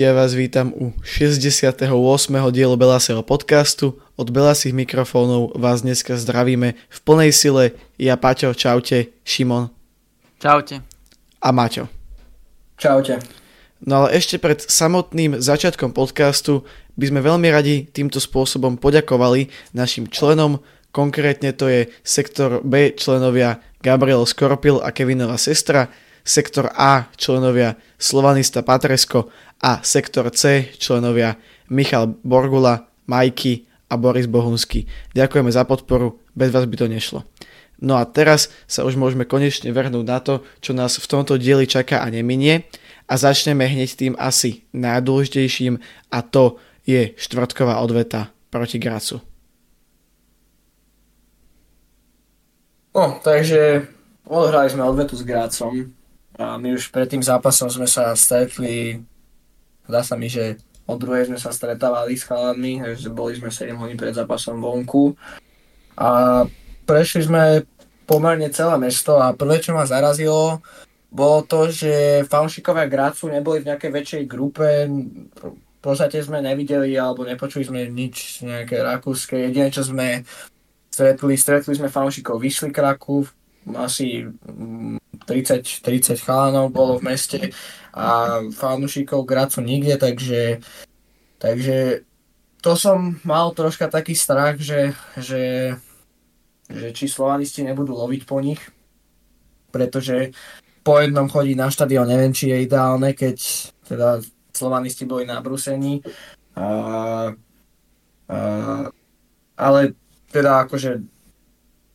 Ja vás vítam u 68. dielu Belasero podcastu. Od Belasých mikrofónov vás dneska zdravíme v plnej sile. Ja Paťo, čaute, Šimon. Čaute. A Maťo. Čaute. No ale ešte pred samotným začiatkom podcastu by sme veľmi radi týmto spôsobom poďakovali našim členom, konkrétne to je sektor B členovia Gabriel Skorpil a Kevinová sestra, sektor A členovia Slovanista Patresko a sektor C členovia Michal Borgula, Majky a Boris Bohunský. Ďakujeme za podporu, bez vás by to nešlo. No a teraz sa už môžeme konečne vrhnúť na to, čo nás v tomto dieli čaká a neminie a začneme hneď tým asi najdôležitejším a to je štvrtková odveta proti Gracu. No, takže odohrali sme odvetu s Grácom a my už pred tým zápasom sme sa stretli Zdá sa mi, že od druhej sme sa stretávali s chalami, takže boli sme 7 hodín pred zápasom vonku. A prešli sme pomerne celé mesto a prvé, čo ma zarazilo, bolo to, že fanšikovia Grácu neboli v nejakej väčšej grupe, v podstate sme nevideli alebo nepočuli sme nič nejaké rakúske. Jediné, čo sme stretli, stretli sme fanšikov Vyšli Kraku, asi 30, 30 chalanov bolo v meste a fanúšikov Gracu nikde, takže, takže to som mal troška taký strach, že, že, že či slovanisti nebudú loviť po nich, pretože po jednom chodí na štadión, neviem, či je ideálne, keď teda slovanisti boli na brusení. A, a, ale teda akože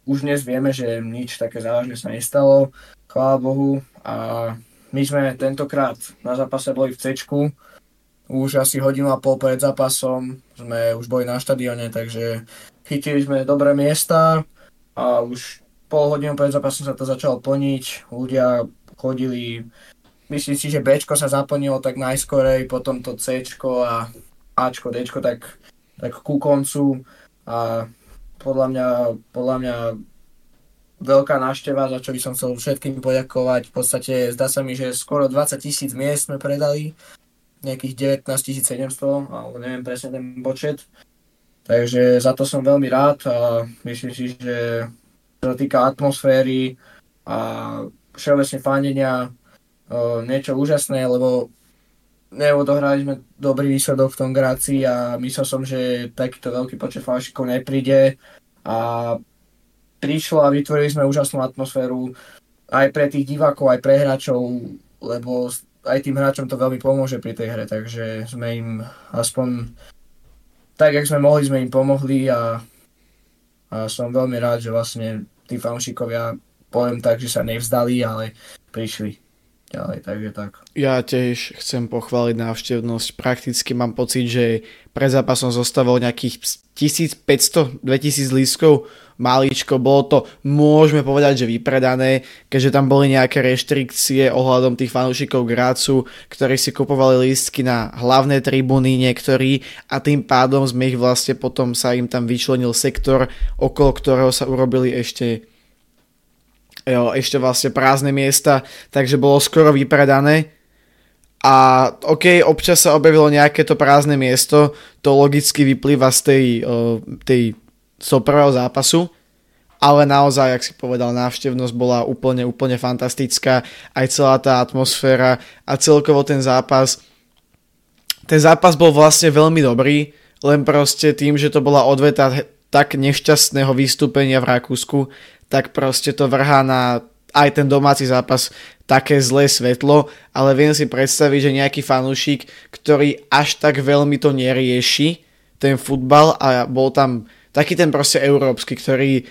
už dnes vieme, že nič také závažné sa nestalo, chvála Bohu. A my sme tentokrát na zápase boli v C. Už asi hodinu a pol pred zápasom sme už boli na štadióne, takže chytili sme dobré miesta a už pol hodinu pred zápasom sa to začalo plniť. Ľudia chodili, myslím si, že B sa zaplnilo tak najskorej, potom to C a Ačko, D tak, tak ku koncu a podľa mňa, podľa mňa veľká návšteva, za čo by som chcel všetkým poďakovať. V podstate zdá sa mi, že skoro 20 tisíc miest sme predali, nejakých 19 700, alebo neviem presne ten počet. Takže za to som veľmi rád a myslím si, že čo sa týka atmosféry a všeobecne fandenia, niečo úžasné, lebo neodohrali sme dobrý výsledok v tom Gráci a myslel som, že takýto veľký počet falšikov nepríde a prišlo a vytvorili sme úžasnú atmosféru aj pre tých divákov, aj pre hráčov, lebo aj tým hráčom to veľmi pomôže pri tej hre, takže sme im aspoň tak, jak sme mohli, sme im pomohli a, a som veľmi rád, že vlastne tí fanšikovia, poviem tak, že sa nevzdali, ale prišli ďalej, takže tak. Ja tiež chcem pochváliť návštevnosť. Prakticky mám pocit, že pred zápasom zostávalo nejakých 1500-2000 lístkov maličko, bolo to, môžeme povedať, že vypredané, keďže tam boli nejaké reštrikcie ohľadom tých fanúšikov Grácu, ktorí si kupovali lístky na hlavné tribúny niektorí a tým pádom sme ich vlastne potom sa im tam vyčlenil sektor, okolo ktorého sa urobili ešte jo, ešte vlastne prázdne miesta, takže bolo skoro vypredané. A OK, občas sa objavilo nejaké to prázdne miesto, to logicky vyplýva z tej, uh, tej z prvého zápasu, ale naozaj, ak si povedal, návštevnosť bola úplne, úplne fantastická, aj celá tá atmosféra a celkovo ten zápas. Ten zápas bol vlastne veľmi dobrý, len proste tým, že to bola odveta tak nešťastného vystúpenia v Rakúsku, tak proste to vrhá na aj ten domáci zápas také zlé svetlo, ale viem si predstaviť, že nejaký fanúšik, ktorý až tak veľmi to nerieši, ten futbal a bol tam taký ten proste európsky, ktorý e,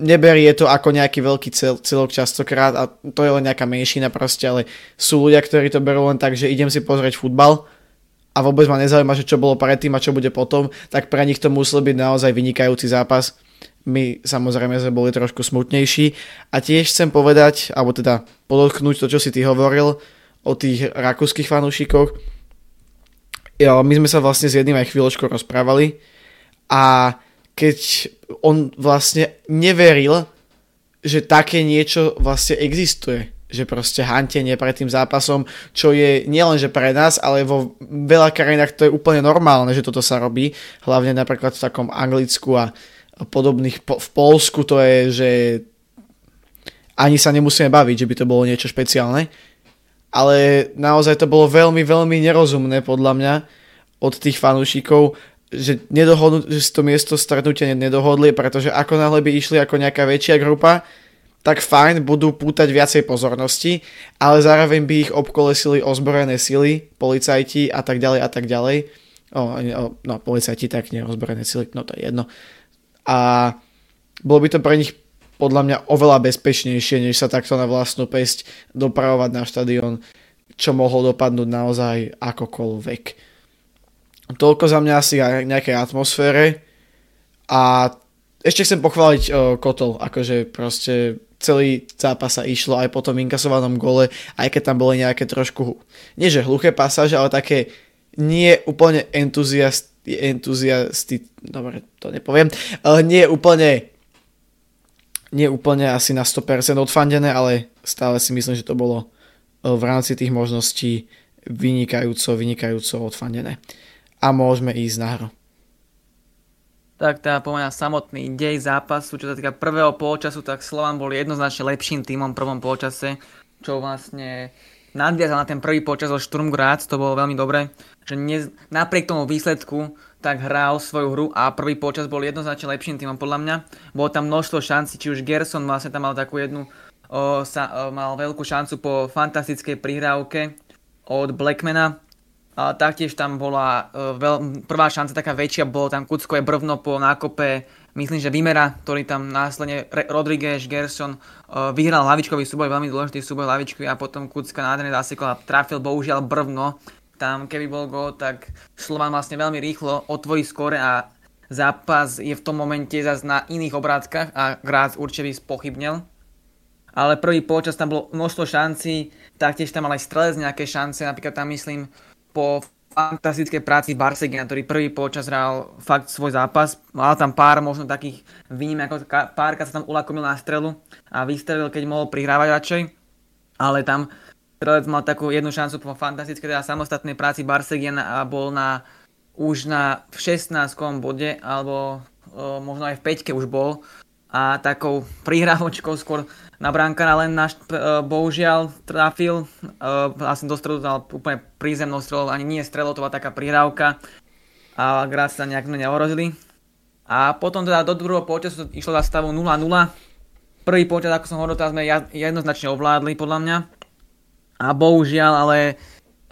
neberie to ako nejaký veľký cel, celok častokrát a to je len nejaká menšina proste, ale sú ľudia, ktorí to berú len tak, že idem si pozrieť futbal a vôbec ma nezaujíma, že čo bolo predtým a čo bude potom, tak pre nich to musel byť naozaj vynikajúci zápas my samozrejme sme boli trošku smutnejší a tiež chcem povedať, alebo teda podotknúť to, čo si ty hovoril o tých rakúskych fanúšikoch. Jo, my sme sa vlastne s jedným aj chvíľočkou rozprávali a keď on vlastne neveril, že také niečo vlastne existuje. že proste hantenie pred tým zápasom, čo je nielenže pre nás, ale vo veľa krajinách to je úplne normálne, že toto sa robí, hlavne napríklad v takom Anglicku a podobných, v Polsku to je, že ani sa nemusíme baviť, že by to bolo niečo špeciálne, ale naozaj to bolo veľmi, veľmi nerozumné podľa mňa od tých fanúšikov, že, nedohodnú, že si to miesto stretnutia nedohodli, pretože ako náhle by išli ako nejaká väčšia grupa, tak fajn, budú pútať viacej pozornosti, ale zároveň by ich obkolesili ozbrojené sily, policajti a tak ďalej a tak ďalej. O, o, no, policajti tak nie, ozbrojené sily, no to je jedno. A bolo by to pre nich podľa mňa oveľa bezpečnejšie, než sa takto na vlastnú pesť dopravovať na štadión, čo mohlo dopadnúť naozaj akokoľvek. Toľko za mňa asi nejakej atmosfére a ešte chcem pochváliť o, Kotol, akože proste celý zápas sa išlo aj po tom inkasovanom gole, aj keď tam boli nejaké trošku, nie že hluché pasáže, ale také nie úplne entuziasti, entuziasti, dobre, to nepoviem, ale nie úplne nie úplne asi na 100% odfandené, ale stále si myslím, že to bolo v rámci tých možností vynikajúco, vynikajúco odfandené. A môžeme ísť na hru tak teda pomená samotný dej zápasu, čo sa týka prvého polčasu, tak Slovan bol jednoznačne lepším týmom v prvom polčase, čo vlastne nadviazal na ten prvý polčas od Sturm Graz, to bolo veľmi dobré, že ne, napriek tomu výsledku tak hral svoju hru a prvý polčas bol jednoznačne lepším týmom podľa mňa. Bolo tam množstvo šancí, či už Gerson vlastne tam mal takú jednu, o, sa, o, mal veľkú šancu po fantastickej prihrávke od Blackmana, taktiež tam bola uh, veľ, prvá šanca taká väčšia, bolo tam Kuckové brvno po nákope, myslím, že Vimera, ktorý tam následne Rodriguez, Gerson uh, vyhral hlavičkový súboj, veľmi dôležitý súboj hlavičkový a potom Kucka nádherne zasekla trafil bohužiaľ brvno. Tam keby bol gol, tak Slovan vlastne veľmi rýchlo otvorí skore a zápas je v tom momente zase na iných obrátkach a Graz určite by spochybnil. Ale prvý počas tam bolo množstvo šancí, taktiež tam mal aj strelec nejaké šance, napríklad tam myslím po fantastickej práci Barsegina, ktorý prvý počas hral fakt svoj zápas. Mal tam pár možno takých výnim, ako párka sa tam ulakomil na strelu a vystrelil, keď mohol prihrávať radšej. Ale tam strelec mal takú jednu šancu po fantastickej teda samostatnej práci Barsegina a bol na už na 16. bode, alebo o, možno aj v 5 už bol a takou prihrávočkou skôr na brankára len naš, uh, bohužiaľ trafil, uh, vlastne do stredu dal úplne prízemnou strelou, ani nie strelou, to bola taká prihrávka a Graz sa nejak neohrozili. A potom teda do druhého počasu išlo za stavu 0-0. Prvý počas, ako som hovoril, sme jednoznačne ovládli podľa mňa. A bohužiaľ, ale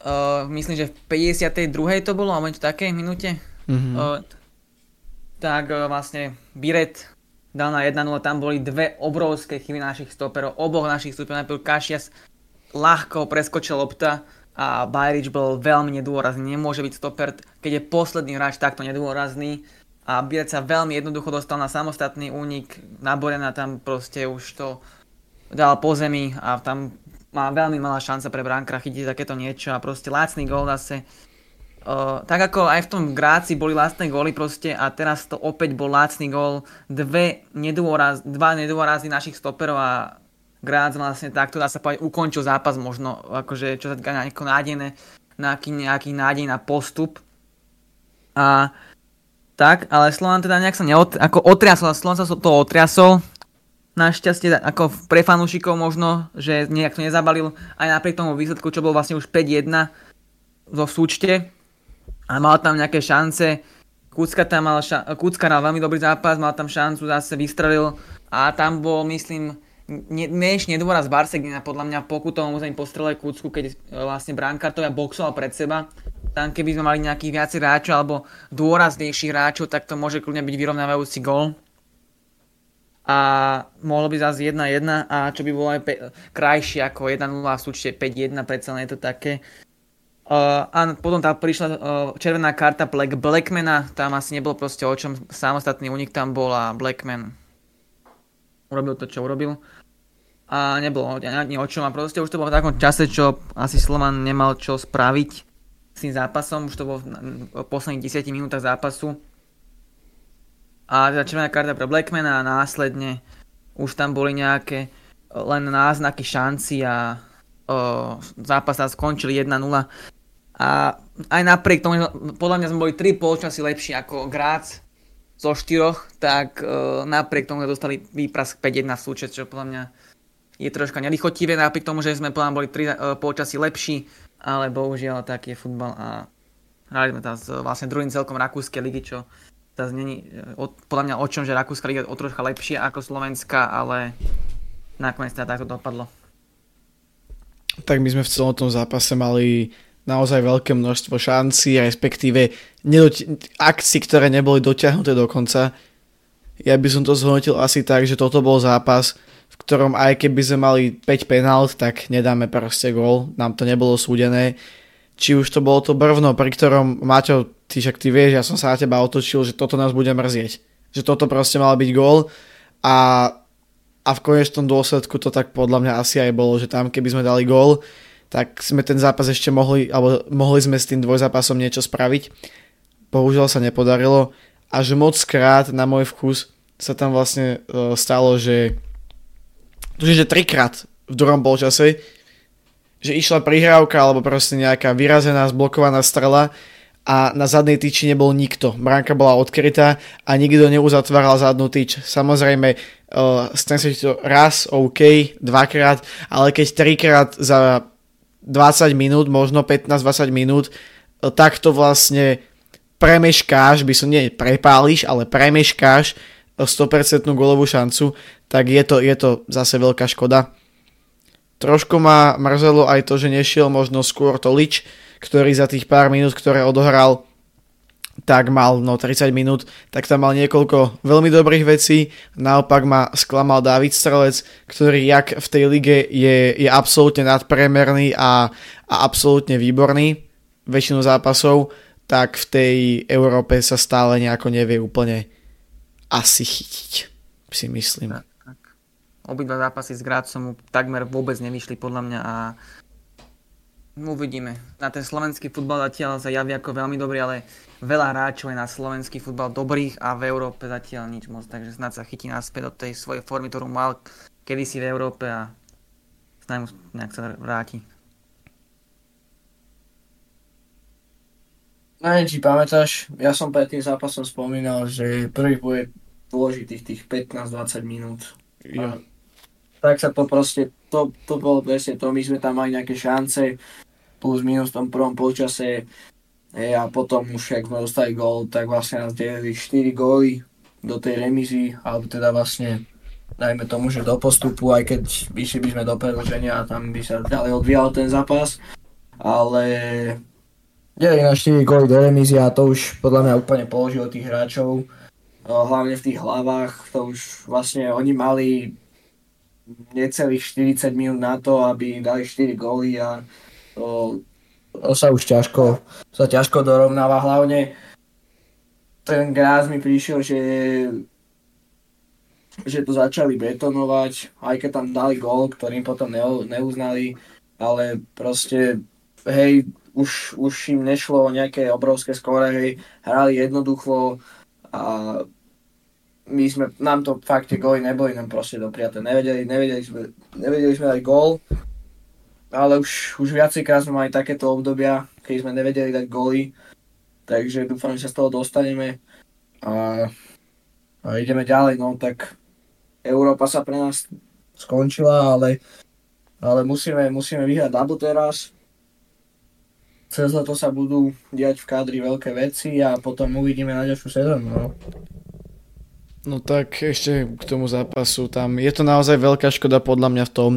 uh, myslím, že v 52. to bolo, alebo niečo také minúte. Mm-hmm. Uh, tak uh, vlastne Biret dal na 1-0, tam boli dve obrovské chyby našich stoperov, oboch našich stoperov, najprv Kašias ľahko preskočil lopta a Bajrič bol veľmi nedôrazný, nemôže byť stoper, keď je posledný hráč takto nedôrazný. A Birec sa veľmi jednoducho dostal na samostatný únik, Naborena tam proste už to dal po zemi a tam má veľmi malá šanca pre Brankra chytiť takéto niečo a proste lácný gól zase Tak ako aj v tom Gráci boli lacné góly proste a teraz to opäť bol lacný gól. Dve nedôraz, dva nedôrazy našich stoperov a Grác vlastne takto dá sa povedať ukončil zápas možno, akože čo sa týka nejakého nádejné, nejaký, nejaký nádej na postup. A tak, ale Slovan teda nejak sa neot, ako otriasol, Slovan sa to otriasol, našťastie ako pre fanúšikov možno, že nejak to nezabalil aj napriek tomu výsledku, čo bol vlastne už 5-1 zo súčte, a mal tam nejaké šance. Kucka tam mal, ša- Kucka mal veľmi dobrý zápas, mal tam šancu, zase vystrelil a tam bol, myslím, ne, než nedôraz Barsegina, podľa mňa pokutovom území postrelil Kucku, keď e, vlastne Brankartovia boxoval pred seba. Tam keby sme mali nejakých viacej hráčov alebo dôraznejších hráčov, tak to môže kľudne byť vyrovnávajúci gol. A mohlo by zase 1-1 a čo by bolo aj pe- krajšie ako 1-0 v súčte 5-1, predsa je to také Uh, a potom tam prišla uh, červená karta Black Blackmana, tam asi nebolo proste o čom, samostatný unik tam bol a Blackman urobil to, čo urobil. A nebolo ani o čom a proste už to bolo v takom čase, čo asi Slovan nemal čo spraviť s tým zápasom, už to bolo v posledných 10 minútach zápasu. A teda červená karta pre Blackmana a následne už tam boli nejaké len náznaky šanci a zápas sa skončil 1-0 a aj napriek tomu, podľa mňa sme boli 3 polčasy lepší ako Grác zo 4, tak o, napriek tomu sme dostali výprask 5-1 v súčet, čo podľa mňa je troška nelichotivé, napriek tomu, že sme podľa mňa boli 3 polčasy lepší, ale bohužiaľ tak je futbal a hrali sme tam s vlastne druhým celkom Rakúskej ligy, čo zase není podľa mňa o čom, že Rakúska liga je o troška lepšia ako Slovenská, ale nakoniec teda takto dopadlo. Tak my sme v celom tom zápase mali naozaj veľké množstvo šancí, respektíve nedoti- akcií, ktoré neboli dotiahnuté do konca. Ja by som to zhodnotil asi tak, že toto bol zápas, v ktorom aj keby sme mali 5 penalt, tak nedáme proste gól, nám to nebolo súdené. Či už to bolo to brvno, pri ktorom Maťo, ty však ty vieš, ja som sa na teba otočil, že toto nás bude mrzieť. Že toto proste mal byť gól a a v konečnom dôsledku to tak podľa mňa asi aj bolo, že tam keby sme dali gól, tak sme ten zápas ešte mohli, alebo mohli sme s tým dvojzápasom niečo spraviť. Bohužiaľ sa nepodarilo a že moc krát na môj vkus sa tam vlastne uh, stalo, že tužím, že trikrát v druhom polčase, že išla prihrávka alebo proste nejaká vyrazená, zblokovaná strela a na zadnej tyči nebol nikto. Bránka bola odkrytá a nikto neuzatváral zadnú tyč. Samozrejme, uh, stane sa to raz, OK, dvakrát, ale keď trikrát za 20 minút, možno 15-20 minút, uh, tak to vlastne premeškáš, by som nie prepáliš, ale premeškáš 100% golovú šancu, tak je to, je to zase veľká škoda. Trošku ma mrzelo aj to, že nešiel možno skôr to lič, ktorý za tých pár minút, ktoré odohral, tak mal no 30 minút, tak tam mal niekoľko veľmi dobrých vecí. Naopak ma sklamal David Strelec, ktorý jak v tej lige je, je absolútne nadpremerný a, a absolútne výborný väčšinu zápasov, tak v tej Európe sa stále nejako nevie úplne asi chytiť, si myslím. Obidva zápasy s Grácom takmer vôbec nevyšli podľa mňa a Uvidíme. Na ten slovenský futbal zatiaľ sa javí ako veľmi dobrý, ale veľa hráčov je na slovenský futbal dobrých a v Európe zatiaľ nič moc, takže snad sa chytí naspäť do tej svojej formy, ktorú mal kedysi v Európe a snad mu nejak sa vráti. Neviem, či pamätáš, ja som pred tým zápasom spomínal, že prvý bude dôležitých tých 15-20 minút. Ja. tak sa to proste, to, to bolo presne to, my sme tam mali nejaké šance, plus minus v tom prvom polčase e, a potom už, ak sme dostali gól, tak vlastne nás delili 4 góly do tej remizy, alebo teda vlastne dajme tomu, že do postupu, aj keď vyšli by sme do predlženia a tam by sa ďalej odvíjal ten zápas, ale delili na 4 góly do remizy a to už podľa mňa úplne položilo tých hráčov, hlavne v tých hlavách, to už vlastne oni mali necelých 40 minút na to, aby dali 4 góly a to sa už ťažko, sa ťažko dorovnáva. Hlavne ten Gráz mi prišiel, že že to začali betonovať, aj keď tam dali gól, ktorým potom neuznali, ale proste, hej, už, už im nešlo o nejaké obrovské skóre, hej, hrali jednoducho a my sme, nám to fakt tie góly neboli nám proste dopriaté, nevedeli, nevedeli, sme, nevedeli sme dať gól ale už, už viacejkrát sme mali takéto obdobia, keď sme nevedeli dať góly, takže dúfam, že sa z toho dostaneme a, a ideme ďalej, no tak Európa sa pre nás skončila, ale, ale musíme, musíme vyhrať double teraz, cez leto sa budú diať v kádri veľké veci a potom uvidíme na ďalšiu sezónu. No. no tak ešte k tomu zápasu, tam je to naozaj veľká škoda podľa mňa v tom,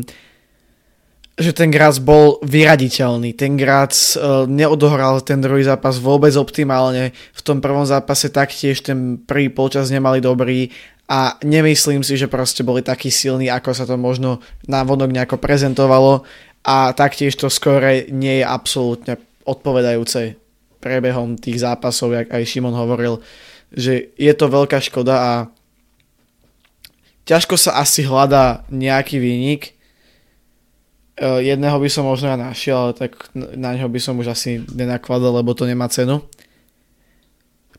že ten Graz bol vyraditeľný. Ten Graz uh, neodohral ten druhý zápas vôbec optimálne. V tom prvom zápase taktiež ten prvý polčas nemali dobrý a nemyslím si, že proste boli takí silní, ako sa to možno vonok nejako prezentovalo a taktiež to skore nie je absolútne odpovedajúce prebehom tých zápasov, jak aj Šimon hovoril, že je to veľká škoda a ťažko sa asi hľadá nejaký výnik, jedného by som možno ja našiel, ale tak na neho by som už asi nenakladal, lebo to nemá cenu.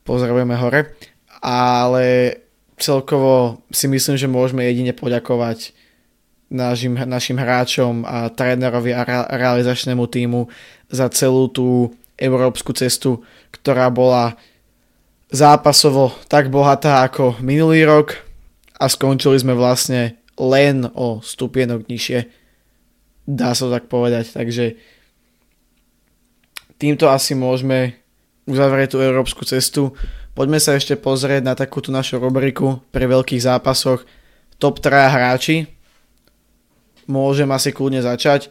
Pozdravujeme hore. Ale celkovo si myslím, že môžeme jedine poďakovať našim, našim hráčom a trénerovi a realizačnému týmu za celú tú európsku cestu, ktorá bola zápasovo tak bohatá ako minulý rok a skončili sme vlastne len o stupienok nižšie. Dá sa tak povedať, takže týmto asi môžeme uzavrieť tú európsku cestu. Poďme sa ešte pozrieť na takúto našu rubriku pri veľkých zápasoch top 3 hráči. Môžem asi kľudne začať.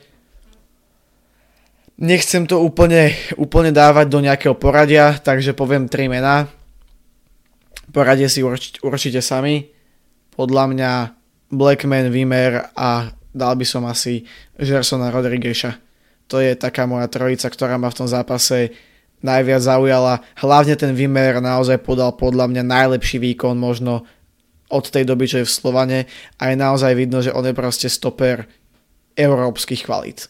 Nechcem to úplne, úplne dávať do nejakého poradia, takže poviem tri mená. Poradie si určite, určite sami. Podľa mňa Blackman, Vimer a dal by som asi Gersona Rodrigueša. To je taká moja trojica, ktorá ma v tom zápase najviac zaujala. Hlavne ten Vimer naozaj podal podľa mňa najlepší výkon možno od tej doby, čo je v Slovane a je naozaj vidno, že on je proste stoper európskych kvalít.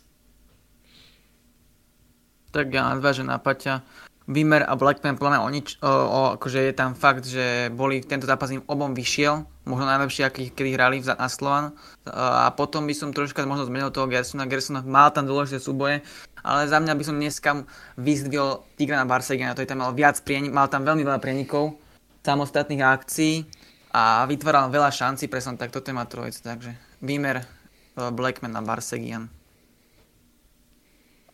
Tak ja nadvážem na Paťa. Vimer a Blackman podľa mňa o nič, o, o, akože je tam fakt, že boli tento zápas im obom vyšiel, možno najlepšie, aký kedy hrali na Slovan. A potom by som troška možno zmenil toho Gersona. Gerson mal tam dôležité súboje, ale za mňa by som dneska vyzdvihol Tigrana Barsegina, to je tam mal viac prienik, mal tam veľmi veľa prienikov, samostatných akcií a vytváral veľa šancí, presne tak toto je má trojica, takže Vimer, Blackman a Barsegian.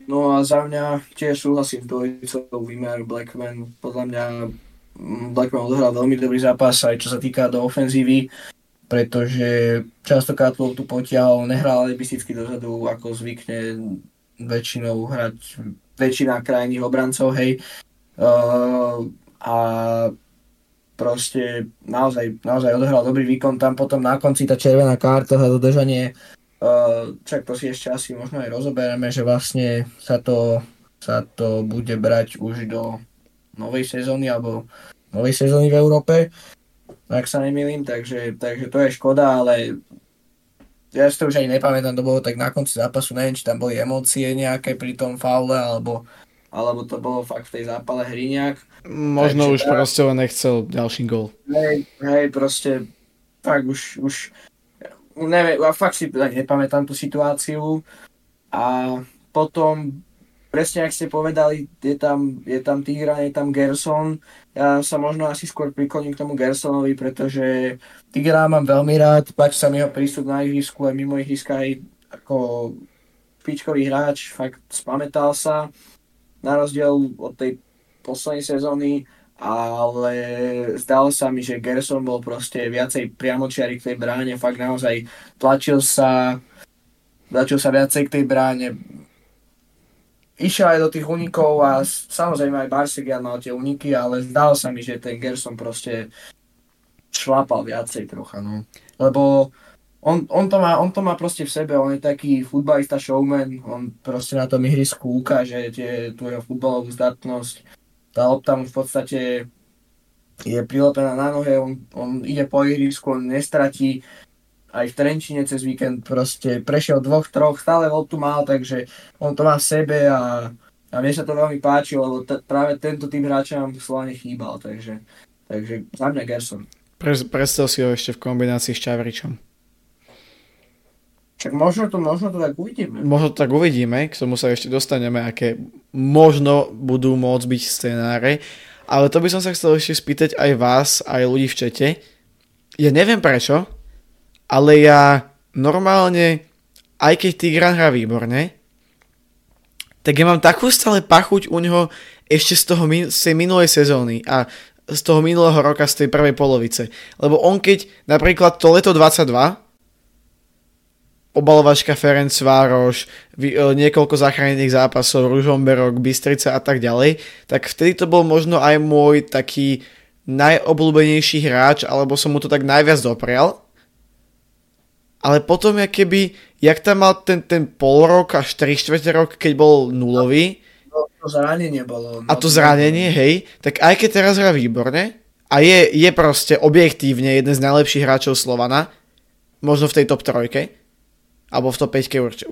No a za mňa tiež súhlasím s dvojicou Wimmer, Blackman. Podľa mňa Blackman odohral veľmi dobrý zápas aj čo sa týka do ofenzívy, pretože častokrát tu potiahol, nehral lebisticky dozadu, ako zvykne väčšinou hrať väčšina krajných obrancov, hej. Uh, a proste naozaj, naozaj odohral dobrý výkon. Tam potom na konci tá červená karta za dodržanie Uh, čak to si ešte asi možno aj rozoberieme, že vlastne sa to, sa to bude brať už do novej sezóny alebo novej sezóny v Európe, ak sa nemýlim, takže, takže to je škoda, ale ja si to už ani nepamätám, to bolo tak na konci zápasu, neviem, či tam boli emócie nejaké pri tom faule, alebo, alebo to bolo fakt v tej zápale hry nejak. Možno takže už tá... proste len nechcel ďalší gol. Hej, hej, proste tak už, už neviem, ja fakt si nepamätám tú situáciu a potom presne ak ste povedali, je tam, je tam Tigran, je tam Gerson. Ja sa možno asi skôr prikloním k tomu Gersonovi, pretože Tigra mám veľmi rád, páči sa mi jeho prístup na ihrisku aj mimo ihriska aj ako špičkový hráč, fakt spamätal sa. Na rozdiel od tej poslednej sezóny ale zdalo sa mi, že Gerson bol proste viacej priamočiari k tej bráne, fakt naozaj tlačil sa, tlačil sa viacej k tej bráne, išiel aj do tých unikov a samozrejme aj Barsegian mal tie uniky, ale zdalo sa mi, že ten Gerson proste šlapal viacej trocha, no. Lebo on, on, to má, on to má proste v sebe, on je taký futbalista showman, on proste na tom ihrisku ukáže tie, tú jeho futbalovú zdatnosť tá lopta mu v podstate je prilepená na nohe, on, on ide po ihrisku, on nestratí, aj v Trenčine cez víkend proste prešiel dvoch, troch, stále loptu mal, takže on to má v sebe a, a mne sa to veľmi páči, lebo t- práve tento tým hráča nám v Slovane chýbal, takže, takže za mňa Gerson. Pre, predstav si ho ešte v kombinácii s Čavričom. Však možno to, možno to tak uvidíme. Možno to tak uvidíme, k tomu sa ešte dostaneme, aké možno budú môcť byť scenáre. Ale to by som sa chcel ešte spýtať aj vás, aj ľudí v čete. Ja neviem prečo, ale ja normálne, aj keď Tigran hrá výborne, tak ja mám takú stále pachuť u neho ešte z, toho, z tej minulej sezóny a z toho minulého roka, z tej prvej polovice. Lebo on keď napríklad to leto 22 obalovačka Ferenc Vároš, e, niekoľko zachránených zápasov, Ružomberok, Bystrica a tak ďalej, tak vtedy to bol možno aj môj taký najobľúbenejší hráč, alebo som mu to tak najviac doprial. Ale potom, jak keby, jak tam mal ten, ten pol rok až 3 čtvrte rok, keď bol nulový. No, to zranenie bolo. No, a to zranenie, hej, tak aj keď teraz hrá výborne, a je, je proste objektívne jeden z najlepších hráčov Slovana, možno v tej top trojke, alebo v top 5 urč-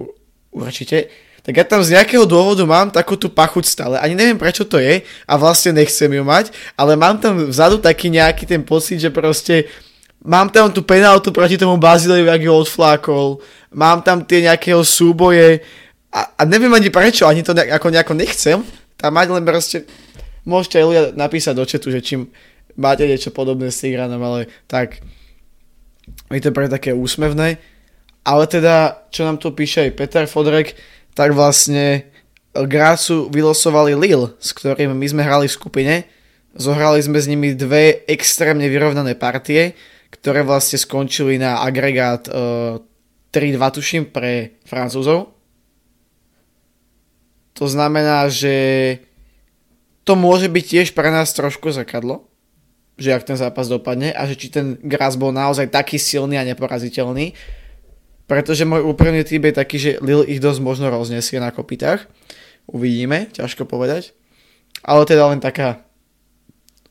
určite, tak ja tam z nejakého dôvodu mám takú tú pachuť stále. Ani neviem prečo to je a vlastne nechcem ju mať, ale mám tam vzadu taký nejaký ten pocit, že proste mám tam tú penaltu proti tomu Bazileju, jak ju odflákol, mám tam tie nejakého súboje a, a neviem ani prečo, ani to ne, ako nejako nechcem tam mať, len proste môžete aj ľudia napísať do četu, že čím máte niečo podobné s Tigranom, ale tak je to pre také úsmevné. Ale teda, čo nám tu píše aj Peter Fodrek, tak vlastne Grácu vylosovali Lille, s ktorým my sme hrali v skupine. Zohrali sme s nimi dve extrémne vyrovnané partie, ktoré vlastne skončili na agregát uh, e, 3-2 tuším pre Francúzov. To znamená, že to môže byť tiež pre nás trošku zakadlo, že ak ten zápas dopadne a že či ten Gras bol naozaj taký silný a neporaziteľný, pretože môj úprimný typ je taký, že Lille ich dosť možno roznesie na kopitách. Uvidíme, ťažko povedať. Ale teda len taká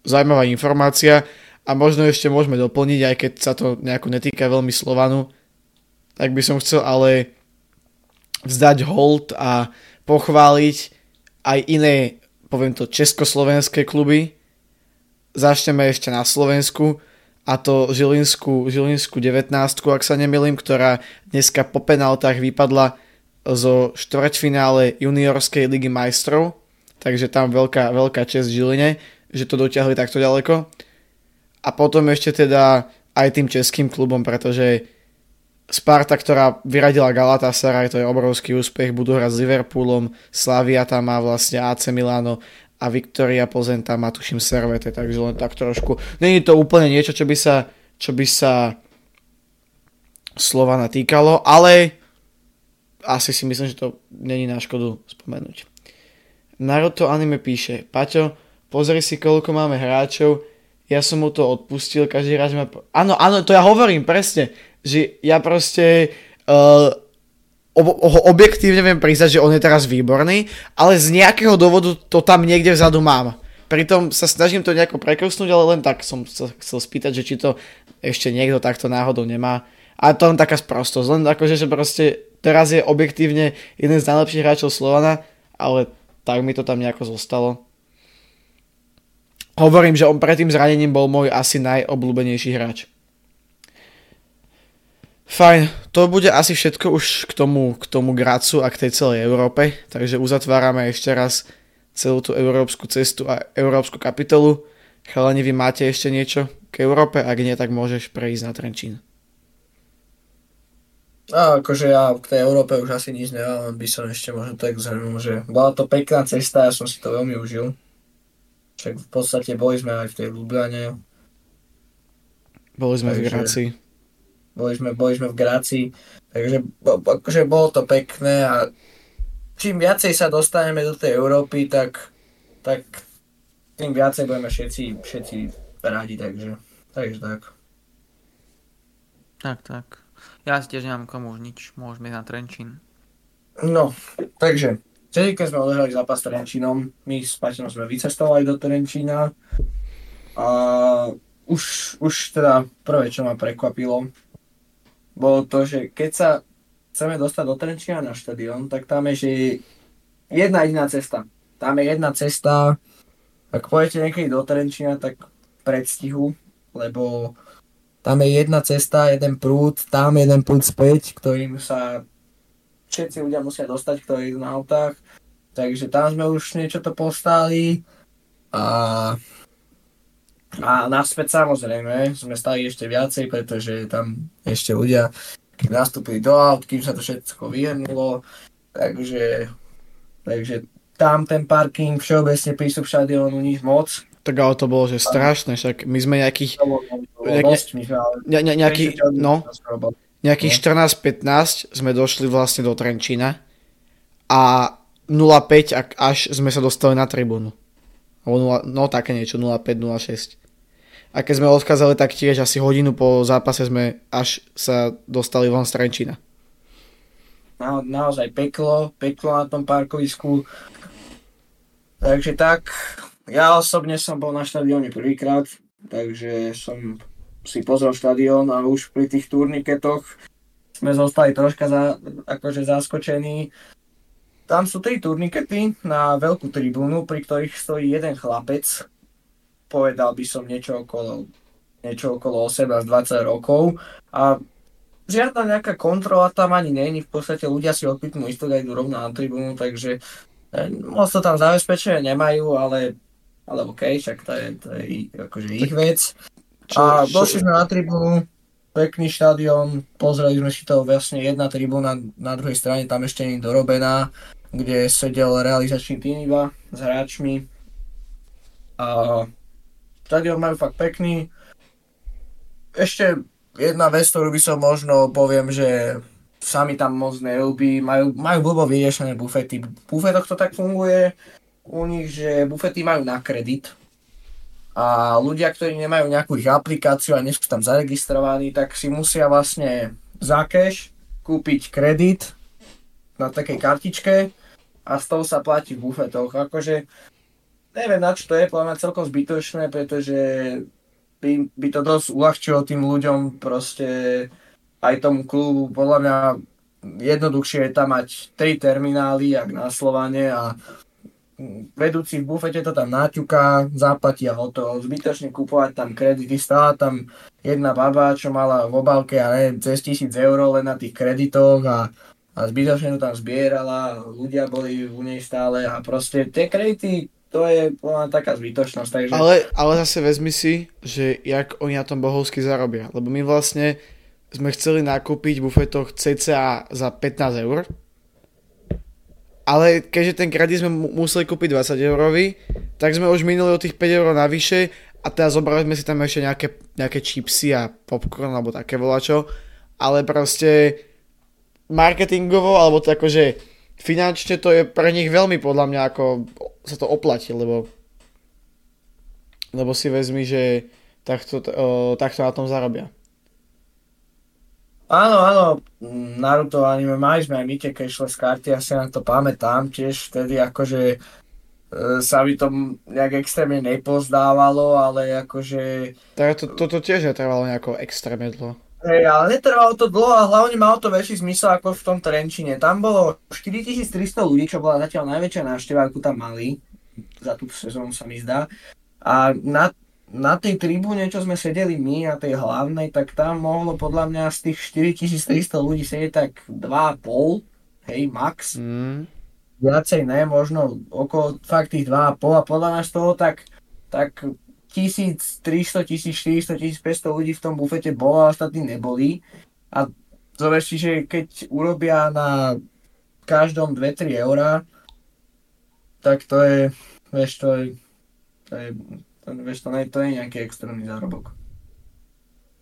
zaujímavá informácia a možno ešte môžeme doplniť, aj keď sa to nejako netýka veľmi Slovanu, tak by som chcel ale vzdať hold a pochváliť aj iné, poviem to, československé kluby. Začneme ešte na Slovensku a to Žilinskú, Žilinskú 19, ak sa nemýlim, ktorá dneska po penáltach vypadla zo štvrťfinále juniorskej ligy majstrov, takže tam veľká, veľká čest Žiline že to dotiahli takto ďaleko. A potom ešte teda aj tým českým klubom, pretože Sparta, ktorá vyradila Galatasaray, to je obrovský úspech, budú hrať s Liverpoolom, Slavia tam má vlastne AC Milano a Victoria Plzeň tam má tuším Servete, takže len tak trošku. Není to úplne niečo, čo by sa, čo by sa Slovana týkalo, ale asi si myslím, že to není na škodu spomenúť. Naruto anime píše, Paťo, pozri si, koľko máme hráčov, ja som mu to odpustil, každý hráč má... Áno, áno, to ja hovorím, presne, že ja proste uh, ob- objektívne viem priznať, že on je teraz výborný, ale z nejakého dôvodu to tam niekde vzadu mám. Pritom sa snažím to nejako prekrsnúť, ale len tak som sa chcel spýtať, že či to ešte niekto takto náhodou nemá. A to len taká sprostosť, len akože, že proste teraz je objektívne jeden z najlepších hráčov Slovana, ale tak mi to tam nejako zostalo hovorím, že on pred tým zranením bol môj asi najobľúbenejší hráč. Fajn, to bude asi všetko už k tomu, k tomu Gracu a k tej celej Európe, takže uzatvárame ešte raz celú tú európsku cestu a európsku kapitolu. Chalani, vy máte ešte niečo k Európe? Ak nie, tak môžeš prejsť na Trenčín. A akože ja k tej Európe už asi nič nemám, by som ešte možno tak zhrnul, že bola to pekná cesta, ja som si to veľmi užil. Však v podstate boli sme aj v tej Ljubljane. Boli sme takže, v Grácii. Boli sme, boli sme v Grácii, takže akože bolo to pekné a čím viacej sa dostaneme do tej Európy, tak, tak tým viacej budeme všetci, všetci radi, takže, takže tak. Tak, tak. Ja si tiež nemám komu už nič, môžeme ísť na Trenčín. No, takže Vtedy, keď sme odohrali zápas s Trenčínom, my s Paťom sme vycestovali do Trenčína a už, už teda prvé, čo ma prekvapilo, bolo to, že keď sa chceme dostať do Trenčína na štadión, tak tam je, že jedna jediná cesta. Tam je jedna cesta, ak pôjdete niekedy do Trenčína, tak predstihu, lebo tam je jedna cesta, jeden prúd, tam jeden prúd späť, ktorým sa všetci ľudia musia dostať, ktorí idú na autách. Takže tam sme už niečo to postali. A, a naspäť samozrejme sme stali ešte viacej, pretože tam ešte ľudia, nastúpili do aut, kým sa to všetko vyhrnulo. Takže, takže tam ten parking, všeobecne prístup štadiónu, nič moc. Tak ale to bolo, že strašné, však my sme nejakých... nejaký, no, nejakých 14-15 sme došli vlastne do Trenčína a 0,5 až sme sa dostali na tribúnu. No také niečo, 0,5, 0,6. A keď sme odkázali, tak tiež asi hodinu po zápase sme až sa dostali von z Trenčína. Na, naozaj peklo, peklo na tom parkovisku. Takže tak, ja osobne som bol na štadióne prvýkrát, takže som si pozrel štadión a už pri tých turniketoch sme zostali troška za, akože zaskočení. Tam sú tri turnikety na veľkú tribúnu, pri ktorých stojí jeden chlapec. Povedal by som niečo okolo niečo okolo 18-20 rokov a žiadna nejaká kontrola tam ani není, v podstate ľudia si odpitnú isto aj idú rovno na tribúnu, takže eh, moc to tam zabezpečené nemajú, ale, ale OK, však to je, to je akože ich vec. Čo, a došli sme na tribúnu, pekný štadión, pozreli sme si to vlastne jedna tribúna na druhej strane, tam ešte nie dorobená, kde sedel realizačný tým iba s hráčmi. A štadión majú fakt pekný. Ešte jedna vec, ktorú by som možno poviem, že sami tam moc neľúbi, majú, majú blbo vyriešené bufety. V bufetoch to tak funguje u nich, že bufety majú na kredit, a ľudia, ktorí nemajú nejakú ich aplikáciu a nie sú tam zaregistrovaní, tak si musia vlastne za cash kúpiť kredit na takej kartičke a z toho sa platí v bufetoch. Akože neviem na čo to je, podľa mňa celkom zbytočné, pretože by, by to dosť uľahčilo tým ľuďom proste aj tomu klubu. Podľa mňa jednoduchšie je tam mať tri terminály, jak na Slovane a vedúci v bufete to tam naťuká, zaplatí a hotovo. Zbytočne kupovať tam kredity, stála tam jedna baba, čo mala v obálke, a neviem, cez tisíc eur len na tých kreditoch a, a zbytočne to tam zbierala, ľudia boli u nej stále a proste tie kredity, to je len taká zbytočnosť. Takže... Ale, ale zase vezmi si, že jak oni na tom bohovsky zarobia, lebo my vlastne sme chceli nakúpiť v bufetoch cca za 15 eur, ale keďže ten kredit sme museli kúpiť 20 eurový, tak sme už minuli o tých 5 eur navyše a teraz zobrali sme si tam ešte nejaké, nejaké chipsy a popcorn alebo také volačo, ale proste marketingovo alebo to akože finančne to je pre nich veľmi podľa mňa ako sa to oplatí, lebo lebo si vezmi, že takto, o, takto na tom zarobia. Áno, áno, Naruto anime, mali sme aj my tie cashless karty, ja si na to pamätám tiež vtedy akože e, sa by to nejak extrémne nepozdávalo, ale akože... Tak to, toto tiež netrvalo nejako extrémne dlho. Hej, ale netrvalo to dlho a hlavne malo to väčší zmysel ako v tom Trenčine. Tam bolo 4300 ľudí, čo bola zatiaľ najväčšia návšteva, akú tam mali. Za tú sezónu sa mi zdá. A na na tej tribúne, čo sme sedeli my, na tej hlavnej, tak tam mohlo podľa mňa z tých 4300 ľudí sedieť tak 2,5, hej, max. Mm. Viacej ne, možno okolo fakt tých 2,5 a podľa nás toho tak, tak 1300, 1400, 1500 ľudí v tom bufete bolo a ostatní neboli. A zober si, že keď urobia na každom 2-3 eurá, tak to je, vieš, to je, to je to, vieš, to, nie, to je nejaký extrémny zárobok.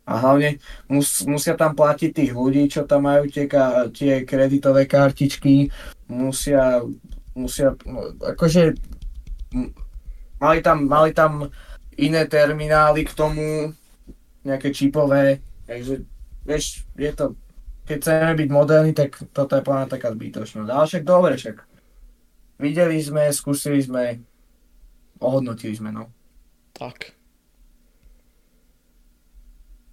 A hlavne mus, musia tam platiť tých ľudí, čo tam majú tie, tie kreditové kartičky, musia, musia, no, akože mali tam, mali tam iné terminály k tomu, nejaké čipové, takže vieš, je to, keď chceme byť moderní, tak toto je plná taká zbytočnosť. Ale však dobre, však videli sme, skúsili sme, ohodnotili sme, no. Tak.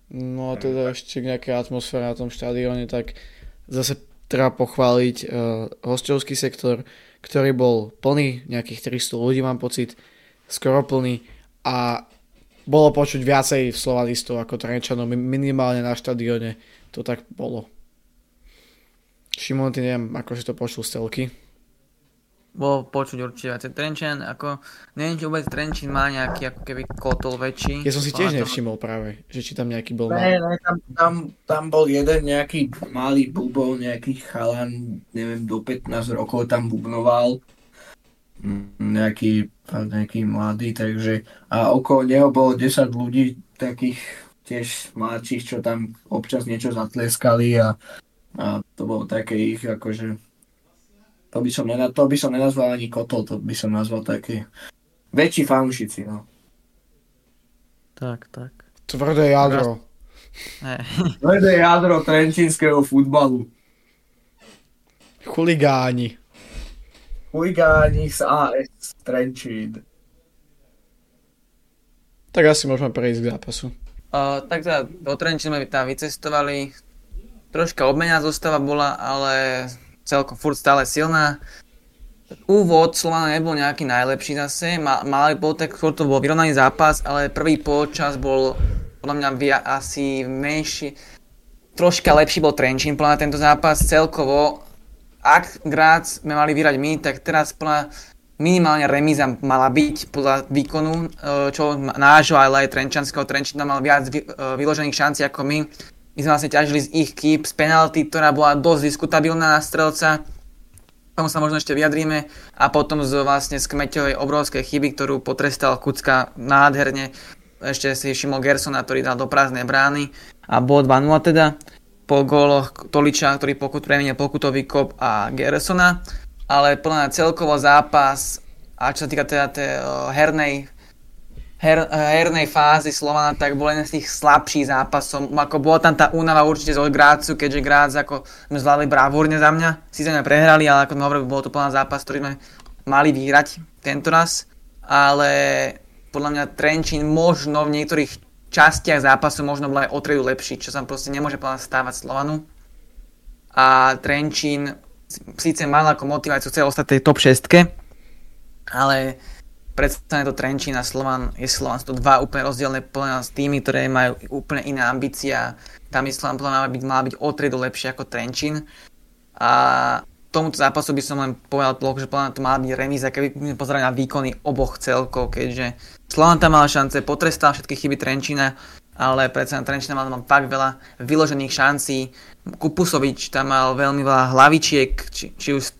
No a teda ešte nejaké atmosféra na tom štadióne, tak zase treba pochváliť uh, hostovský sektor, ktorý bol plný, nejakých 300 ľudí mám pocit, skoro plný a bolo počuť viacej slovanistov ako Trenčanov, minimálne na štadióne to tak bolo. Šimon, ty neviem, ako si to počul z telky bolo počuť určite viacej. Trenčín, ako, neviem, či vôbec Trenčín má nejaký ako keby kotol väčší. Ja som si tiež nevšimol práve, že či tam nejaký bol. Ne, ne, tam, tam, tam bol jeden nejaký malý bubol, nejaký chalan, neviem, do 15 rokov tam bubnoval. Nejaký, nejaký mladý, takže a okolo neho bolo 10 ľudí takých tiež mladších, čo tam občas niečo zatleskali a, a to bolo také ich akože to by som, nenaz- to by som nenazval ani kotol, to by som nazval taký väčší fanúšici, no. Tak, tak. Tvrdé jadro. Tvrdé jadro trenčínskeho futbalu. Chuligáni. Chuligáni z AS Trenčín. Tak asi môžeme prejsť k zápasu. Uh, tak teda do Trenčína sme tam vycestovali. Troška obmena zostava bola, ale celkom furt stále silná. Úvod Slovana nebol nejaký najlepší zase, mali bol tak, to bol vyrovnaný zápas, ale prvý polčas bol podľa mňa via, asi menší, troška lepší bol Trenčín podľa tento zápas celkovo. Ak Grác sme mali vyrať my, tak teraz podľa minimálne remíza mala byť podľa výkonu, e, čo nášho, ale aj Trenčanského. Trenčín mal viac e, vyložených šancí ako my. My sme vlastne ťažili z ich kýp, z penalty, ktorá bola dosť diskutabilná na strelca tomu sa možno ešte vyjadríme a potom z vlastne z obrovskej chyby, ktorú potrestal Kucka nádherne. Ešte si všimol Gersona, ktorý dal do prázdnej brány a bol 2-0 teda po góloch Toliča, ktorý pokut premenil pokutový kop a Gersona. Ale podľa celkovo zápas a čo sa týka teda tej hernej her, hernej fázy Slovana, tak bol jeden z tých slabších zápasov. Ako bola tam tá únava určite z Grácu, keďže Grác ako sme zvládli bravúrne za mňa. Sice sme prehrali, ale ako sme hovorili, bol to plná zápas, ktorý sme mali vyhrať tento raz. Ale podľa mňa Trenčín možno v niektorých častiach zápasu možno bol aj o tredu lepší, čo sa proste nemôže podľa stávať Slovanu. A Trenčín síce mal ako motiváciu chcel ostať tej top 6, ale predsa je to Trenčín a Slovan, je Slovan, sú to dva úplne rozdielne plne týmy, ktoré majú úplne iné ambície a tam je Slovan plná byť, mala byť o triedu lepšie ako Trenčín. A tomuto zápasu by som len povedal toľko, že plná to mala byť remíza, keby sme pozerali na výkony oboch celkov, keďže Slovan tam mal šance, potrestal všetky chyby Trenčína, ale predsa Trenčína mal tam fakt veľa vyložených šancí. Kupusovič tam mal veľmi veľa hlavičiek, či, či už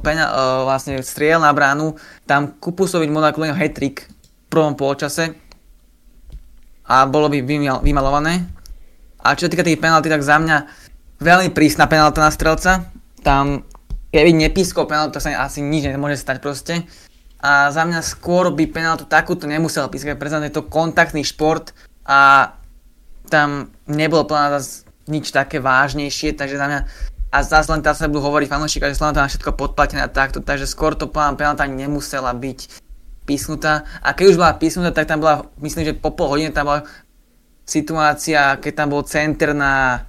pena, uh, vlastne striel na bránu, tam Kupusovič mohol len hat-trick v prvom polčase a bolo by vymalované. A čo sa týka tých penalty, tak za mňa veľmi prísna penalta na strelca. Tam, keby nepískol penaltu, tak sa asi nič nemôže stať proste. A za mňa skôr by penaltu takúto nemusel pískať, pretože je to kontaktný šport a tam nebolo plná nič také vážnejšie, takže za mňa a zase len teraz sa budú hovoriť fanúšika, že to má všetko podplatené a takto, takže skôr to plán penalta nemusela byť písnutá. A keď už bola písnutá, tak tam bola, myslím, že po pol hodine tam bola situácia, keď tam bol center na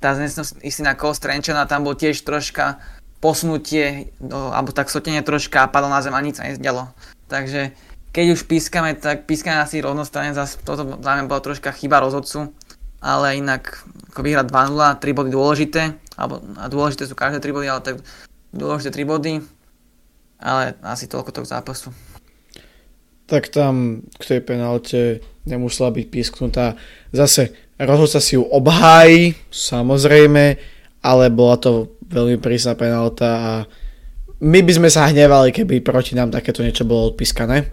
tá istý na Kostrenčana, tam bol tiež troška posunutie, no, alebo tak sotenie troška a padlo na zem a nič sa nezdialo. Takže keď už pískame, tak pískame asi rovnostane, zase toto za mňa bola troška chyba rozhodcu, ale inak ako vyhrať 2-0, 3 body dôležité, alebo a dôležité sú každé 3 body, ale tak dôležité 3 body, ale asi toľko toho zápasu. Tak tam k tej penalte nemusela byť písknutá. Zase rozhodca si ju obhájí, samozrejme, ale bola to veľmi prísna penalta a my by sme sa hnevali, keby proti nám takéto niečo bolo odpískané.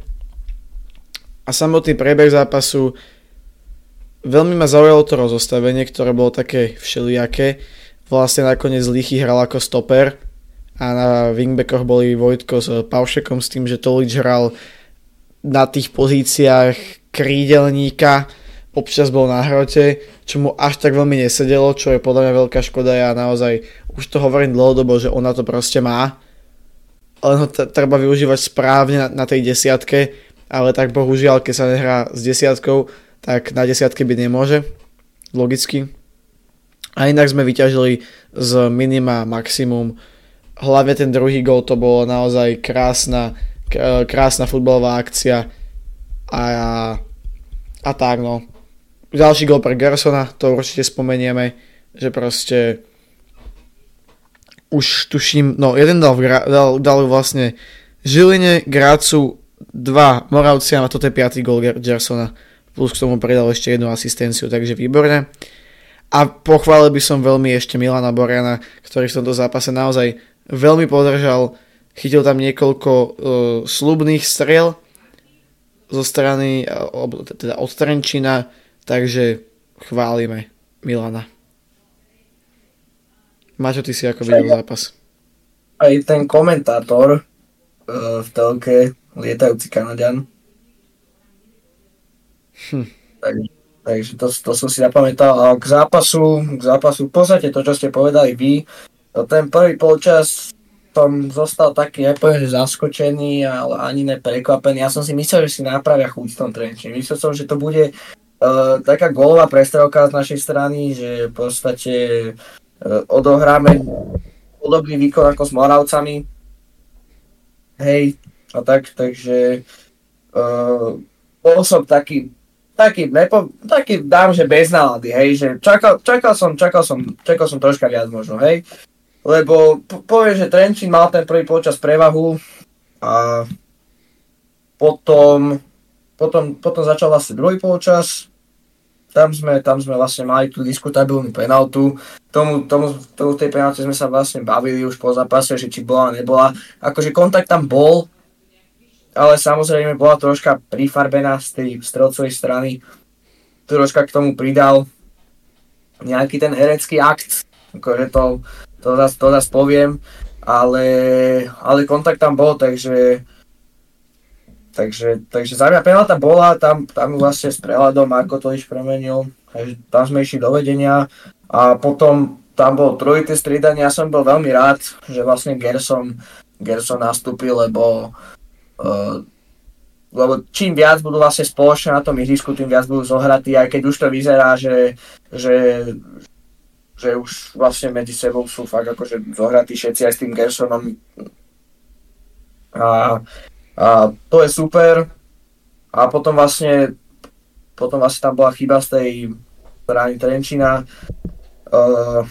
A samotný priebeh zápasu veľmi ma zaujalo to rozostavenie, ktoré bolo také všelijaké vlastne nakoniec Lichy hral ako stoper a na wingbackoch boli Vojtko s Paušekom s tým, že Tolič hral na tých pozíciách krídelníka, občas bol na hrote, čo mu až tak veľmi nesedelo, čo je podľa mňa veľká škoda. Ja naozaj už to hovorím dlhodobo, že ona to proste má. Len ho t- treba využívať správne na, na tej desiatke, ale tak bohužiaľ, keď sa nehrá s desiatkou, tak na desiatke byť nemôže. Logicky. A inak sme vyťažili z minima maximum. Hlavne ten druhý gol to bolo naozaj krásna, krásna futbalová akcia. A, a tak no. Ďalší gol pre Gersona, to určite spomenieme, že proste už tuším, no jeden dal, dal, dal vlastne Žiline, Grácu, dva Moravciam a toto je piatý gol Gersona. Plus k tomu pridal ešte jednu asistenciu, takže výborne. A pochválil by som veľmi ešte Milana Boriana, ktorý v tomto zápase naozaj veľmi podržal. Chytil tam niekoľko uh, slubných striel zo strany, uh, teda od Trenčina, takže chválime Milana. Maťo, ty si ako videl zápas? Aj ten komentátor uh, v telke, lietajúci Kanadian. Hm. Takže Takže to, to som si zapamätal. A k zápasu, k zápasu, v podstate to, čo ste povedali vy, ten prvý polčas som zostal taký, nepoviem, že zaskočený, ale ani neprekvapený. Ja som si myslel, že si nápravia chuť v tom trenčine. Myslel som, že to bude uh, taká gólová prestrelka z našej strany, že v podstate uh, odohráme podobný výkon ako s Moravcami. Hej, a tak, takže uh, bol som taký taký, nepo, taký dám, že bez nálady, hej, že čakal, čakal som, čakal som, čakal som troška viac možno, hej. Lebo povie, že Trenčín mal ten prvý počas prevahu a potom, potom, potom začal vlastne druhý počas, tam sme, tam sme vlastne mali tú diskutabilnú penaltu. Tomu, tomu, tomu tej penalty sme sa vlastne bavili už po zápase, že či bola, nebola. Akože kontakt tam bol, ale samozrejme bola troška prifarbená z tej strelcovej strany. Troška k tomu pridal nejaký ten herecký akt, akože to, to zase to zas poviem, ale, ale kontakt tam bol, takže Takže, takže za mňa penalta bola, tam, tam vlastne s prehľadom, ako to iš premenil, tam sme išli do vedenia. A potom tam bol trojité striedanie, ja som bol veľmi rád, že vlastne Gerson, Gerson nastúpil, lebo, lebo čím viac budú vlastne spoločne na tom ihrisku, tým viac budú zohratí, aj keď už to vyzerá, že, že, že už vlastne medzi sebou sú fakt akože zohratí všetci aj s tým Gersonom. A a to je super. A potom vlastne, potom vlastne tam bola chyba z tej brány Trenčina. Uh,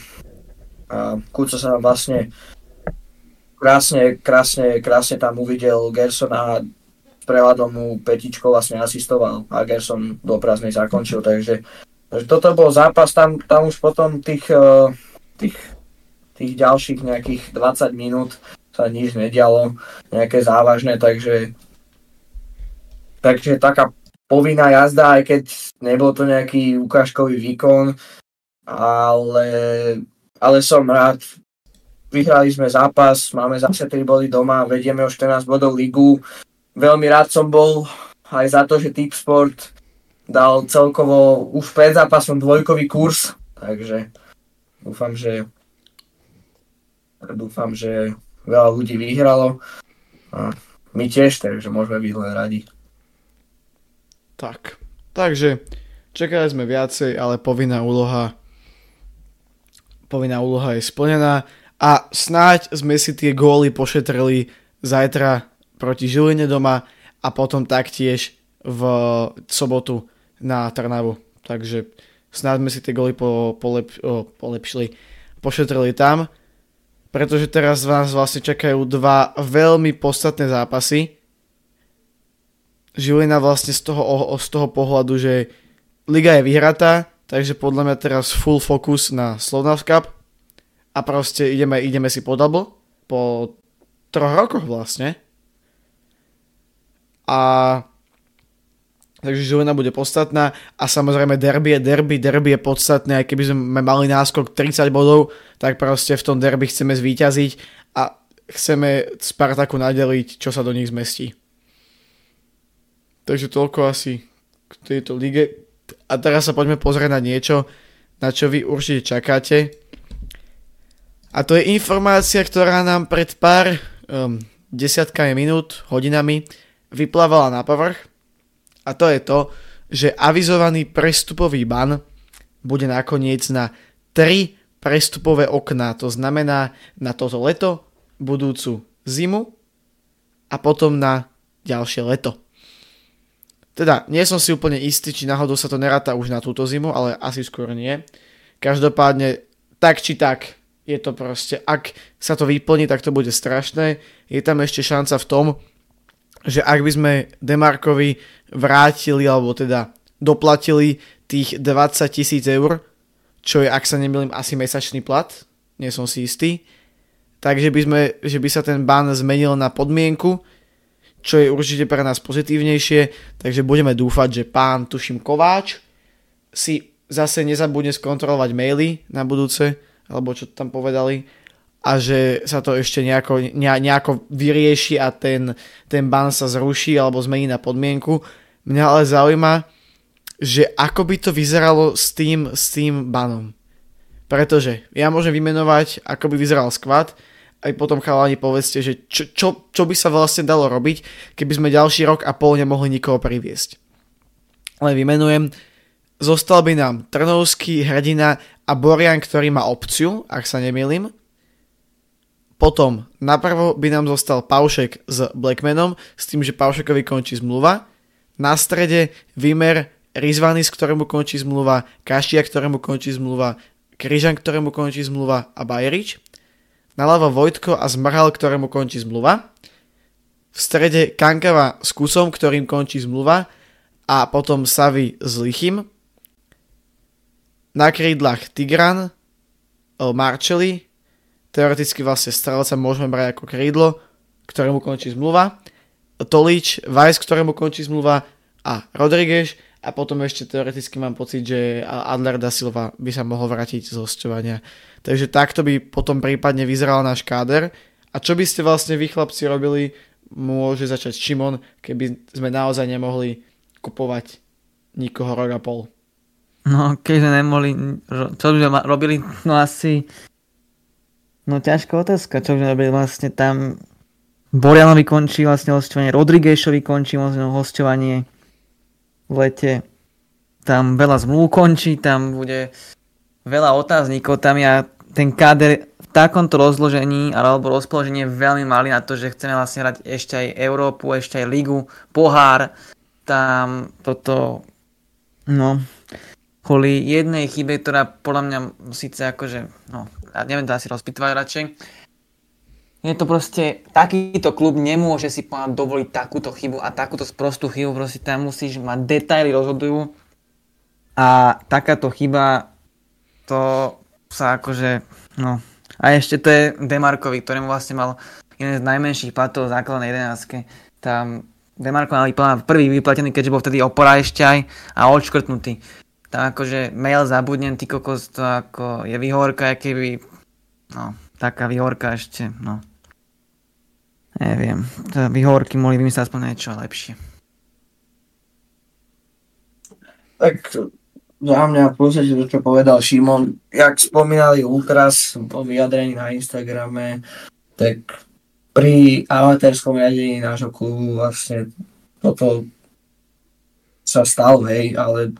a Kuco sa nám vlastne krásne, krásne, krásne tam uvidel Gerson a prehľadom mu petičko vlastne asistoval a Gerson do prázdnej zakončil, takže, takže toto bol zápas, tam, tam už potom tých, uh, tých, tých ďalších nejakých 20 minút sa nič nedialo, nejaké závažné, takže, takže taká povinná jazda, aj keď nebol to nejaký ukážkový výkon, ale, ale som rád. Vyhrali sme zápas, máme zase 3 body doma, vedieme o 14 bodov ligu. Veľmi rád som bol aj za to, že Tip Sport dal celkovo už pred zápasom dvojkový kurz, takže dúfam, že dúfam, že veľa ľudí vyhralo a my tiež, takže môžeme byť len radi. Tak, takže čakali sme viacej, ale povinná úloha povinná úloha je splnená a snáď sme si tie góly pošetrili zajtra proti Žiline doma a potom taktiež v sobotu na Trnavu. Takže snáď sme si tie góly po, polep, o, polepšili, pošetrili tam pretože teraz vás vlastne čakajú dva veľmi podstatné zápasy. Žilina vlastne z toho, z toho pohľadu, že liga je vyhratá, takže podľa mňa teraz full focus na Slovnav Cup a proste ideme, ideme si po double po troch rokoch vlastne. A takže Žilina bude podstatná a samozrejme derby je derby, derby je podstatné, aj keby sme mali náskok 30 bodov, tak proste v tom derby chceme zvíťaziť a chceme Spartaku nadeliť, čo sa do nich zmestí. Takže toľko asi k tejto lige. A teraz sa poďme pozrieť na niečo, na čo vy určite čakáte. A to je informácia, ktorá nám pred pár um, desiatkami minút, hodinami vyplávala na povrch a to je to, že avizovaný prestupový ban bude nakoniec na 3 prestupové okná. To znamená na toto leto, budúcu zimu a potom na ďalšie leto. Teda, nie som si úplne istý, či náhodou sa to neráta už na túto zimu, ale asi skôr nie. Každopádne, tak či tak, je to proste, ak sa to vyplní, tak to bude strašné. Je tam ešte šanca v tom, že ak by sme Demarkovi vrátili, alebo teda doplatili tých 20 tisíc eur, čo je, ak sa nemýlim, asi mesačný plat, nie som si istý, takže by, sme, že by sa ten ban zmenil na podmienku, čo je určite pre nás pozitívnejšie, takže budeme dúfať, že pán, tuším, Kováč si zase nezabudne skontrolovať maily na budúce, alebo čo tam povedali, a že sa to ešte nejako, nejako vyrieši a ten, ten ban sa zruší alebo zmení na podmienku. Mňa ale zaujíma, že ako by to vyzeralo s tým, s tým banom. Pretože ja môžem vymenovať, ako by vyzeral skvad, aj potom chalani povedzte, že čo, čo, čo by sa vlastne dalo robiť, keby sme ďalší rok a pol nemohli nikoho priviesť. Len vymenujem, zostal by nám Trnovský, Hrdina a Borian, ktorý má opciu, ak sa nemýlim, potom napravo by nám zostal Paušek s Blackmanom s tým, že Paušekovi končí zmluva. Na strede Vimer, Rizvanis, ktorému končí zmluva, Kašia, ktorému končí zmluva, Kryžan, ktorému končí zmluva a Bajerič. Naľavo Vojtko a Zmrhal, ktorému končí zmluva. V strede Kankava s Kusom, ktorým končí zmluva a potom Savy s Lichym. Na krídlach Tigran, Marcelli, teoreticky vlastne strelca môžeme brať ako krídlo, ktorému končí zmluva. Tolič, Weiss, ktorému končí zmluva a Rodriguez a potom ešte teoreticky mám pocit, že Adler da Silva by sa mohol vrátiť z hostovania. Takže takto by potom prípadne vyzeral náš káder. A čo by ste vlastne vy chlapci robili, môže začať Šimon, keby sme naozaj nemohli kupovať nikoho rok a pol. No, keď sme nemohli, čo by sme robili, no asi, no ťažká otázka, čo by sme robili vlastne tam, Borianovi končí vlastne hostovanie, Rodriguešovi končí vlastne hostovanie v lete. Tam veľa zmluv končí, tam bude veľa otáznikov, tam ja ten káder v takomto rozložení alebo rozpoložení je veľmi malý na to, že chceme vlastne hrať ešte aj Európu, ešte aj Ligu, pohár, tam toto, no, kvôli jednej chybe, ktorá podľa mňa síce akože, no, ja neviem to asi rozpitvať radšej, je to proste, takýto klub nemôže si povedať dovoliť takúto chybu a takúto sprostú chybu, proste tam musíš mať detaily rozhodujú a takáto chyba, to sa akože, no, a ešte to je Demarkovi, ktorému vlastne mal jeden z najmenších platov základnej 11. Tam Demarko plán prvý vyplatený, keďže bol vtedy opora ešte aj a odškrtnutý. Tam akože mail zabudnem, ty kokos, to ako je vyhorka, keby, no, taká vyhorka ešte, no. Neviem, to vyhorky mohli vymyslieť aspoň niečo lepšie. Tak za mňa v podstate to, čo povedal Šimon, jak spomínali Ultras po vyjadrení na Instagrame, tak pri amatérskom riadení nášho klubu vlastne toto sa stalo, hej, ale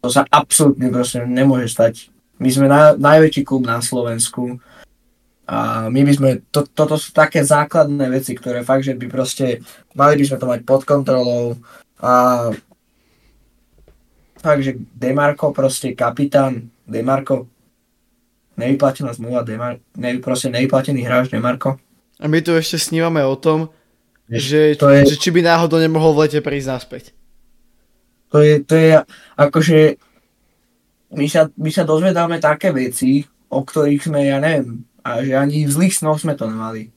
to sa absolútne proste nemôže stať. My sme na, najväčší klub na Slovensku, a my by sme, to, toto sú také základné veci, ktoré fakt, že by proste, mali by sme to mať pod kontrolou a fakt, že Demarko proste kapitán, Demarko, nevyplatená zmluva, Demar, ne, proste nevyplatený hráč Demarko. A my tu ešte snívame o tom, že, to je, že či by náhodou nemohol v lete prísť naspäť. To je, to je akože my sa, my sa dozvedáme také veci, o ktorých sme, ja neviem, a že ani v zlých snoch sme to nemali.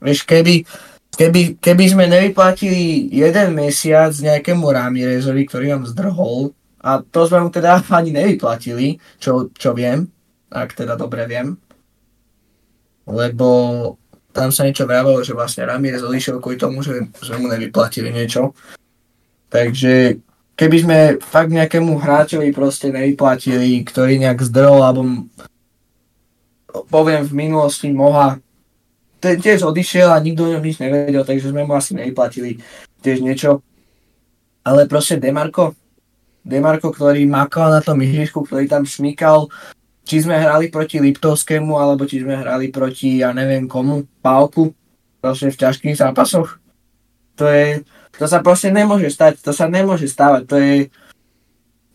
Vieš, keby, keby, keby sme nevyplatili jeden mesiac nejakému Ramirezovi, ktorý nám zdrhol, a to sme mu teda ani nevyplatili, čo, čo viem, ak teda dobre viem, lebo tam sa niečo vravalo, že vlastne Ramirez odišiel kvôli tomu, že sme mu nevyplatili niečo. Takže keby sme fakt nejakému hráčovi proste nevyplatili, ktorý nejak zdrhol, alebo poviem v minulosti Moha, ten tiež odišiel a nikto o ňom nič nevedel, takže sme mu asi nevyplatili tiež niečo. Ale proste Demarko, Demarko, ktorý makal na tom ihrisku, ktorý tam šmykal, či sme hrali proti Liptovskému, alebo či sme hrali proti, ja neviem komu, Pálku, proste v ťažkých zápasoch. To je, to sa proste nemôže stať, to sa nemôže stávať, to je,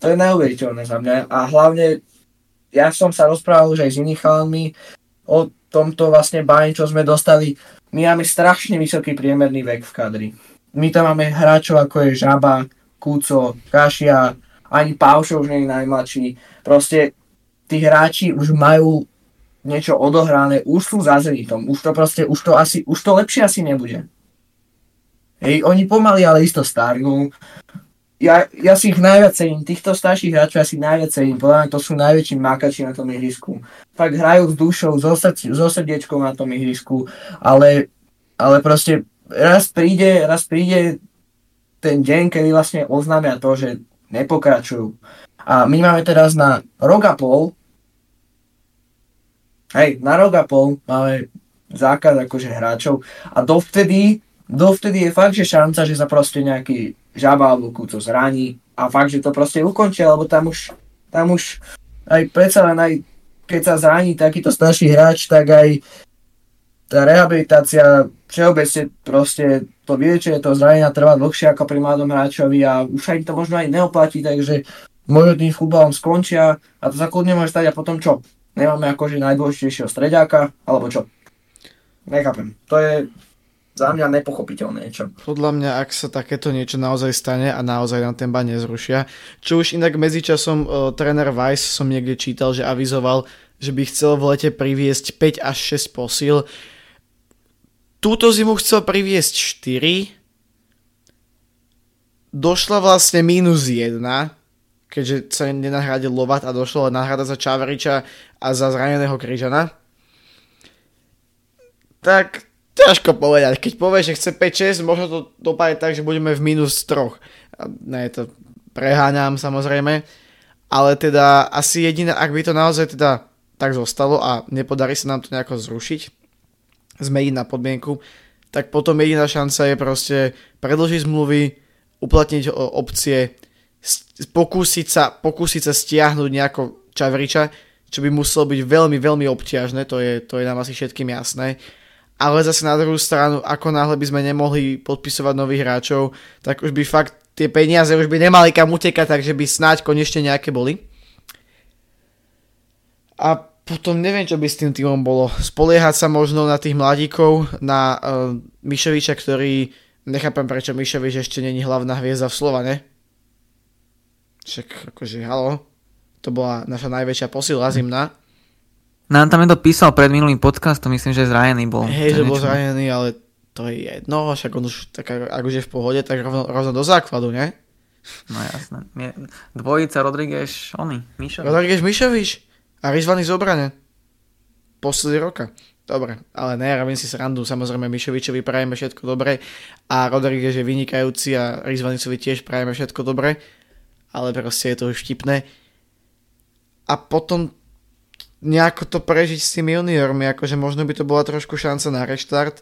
to je neuveriteľné za mňa. A hlavne ja som sa rozprával už aj s inými chalami o tomto vlastne báni, čo sme dostali. My máme strašne vysoký priemerný vek v kadri. My tam máme hráčov ako je Žaba, Kúco, Kašia, ani Paušov už nie je najmladší. Proste tí hráči už majú niečo odohrané, už sú za Zenitom, už to proste, už to asi, už to lepšie asi nebude. Hej, oni pomaly, ale isto starnú ja, ja si ich najviac cením, týchto starších hráčov ja si najviac cením, podľa mňa to sú najväčší mákači na tom ihrisku. Fakt hrajú s dušou, so, srd, so srdiečkou na tom ihrisku, ale, ale proste raz príde, raz príde ten deň, kedy vlastne oznámia to, že nepokračujú. A my máme teraz na rok pol, hej, na rok pol máme zákaz akože hráčov a dovtedy, dovtedy je fakt, že šanca, že sa proste nejaký žaba alebo kúco zraní a fakt, že to proste ukončia, lebo tam už, tam už aj predsa len aj keď sa zraní takýto starší hráč, tak aj tá rehabilitácia všeobecne proste to vyliečenie toho zranenia trvá dlhšie ako pri mladom hráčovi a už im to možno aj neoplatí, takže možno tým futbalom skončia a to sa kľudne môže stať a potom čo? Nemáme akože najdôležitejšieho streďáka, alebo čo? Nechápem. To je za mňa nepochopiteľné niečo. Podľa mňa, ak sa takéto niečo naozaj stane a naozaj nám ten ban nezrušia, čo už inak medzičasom uh, tréner Weiss som niekde čítal, že avizoval, že by chcel v lete priviesť 5 až 6 posil. Túto zimu chcel priviesť 4. Došla vlastne minus 1, keďže sa nenahradil Lovat a došlo náhrada za Čavariča a za zraneného Kryžana. Tak Ťažko povedať. Keď povie, že chce 5-6, možno to dopadne tak, že budeme v minus 3. Ne, to preháňam samozrejme. Ale teda asi jediné, ak by to naozaj teda tak zostalo a nepodarí sa nám to nejako zrušiť, zmeniť na podmienku, tak potom jediná šanca je proste predlžiť zmluvy, uplatniť opcie, pokúsiť sa, pokúsiť sa stiahnuť nejako Čavriča, čo by muselo byť veľmi, veľmi obťažné, to je, to je nám asi všetkým jasné ale zase na druhú stranu, ako náhle by sme nemohli podpisovať nových hráčov, tak už by fakt tie peniaze už by nemali kam utekať, takže by snáď konečne nejaké boli. A potom neviem, čo by s tým týmom bolo. Spoliehať sa možno na tých mladíkov, na uh, Mišoviča, ktorý, nechápem prečo Mišovič ešte není hlavná hviezda v Slovane. Však akože, halo, to bola naša najväčšia posila zimná. Nám tam to písal pred minulým podcastom, myslím, že zranený bol. Hej, že bol zranený, ale to je jedno, však on už, tak, ak už je v pohode, tak rovno, rovno do základu, ne? No jasné. Dvojica Rodríguez, oni, Mišovič. Rodríguez Mišovič a Rizvany zobrane. Posledný roka. Dobre, ale ne, robím si srandu, samozrejme Mišovičovi prajeme všetko dobre a Rodríguez je vynikajúci a Rizvanicovi tiež prajeme všetko dobre, ale proste je to už vtipné. A potom nejako to prežiť s tými juniormi, akože možno by to bola trošku šanca na reštart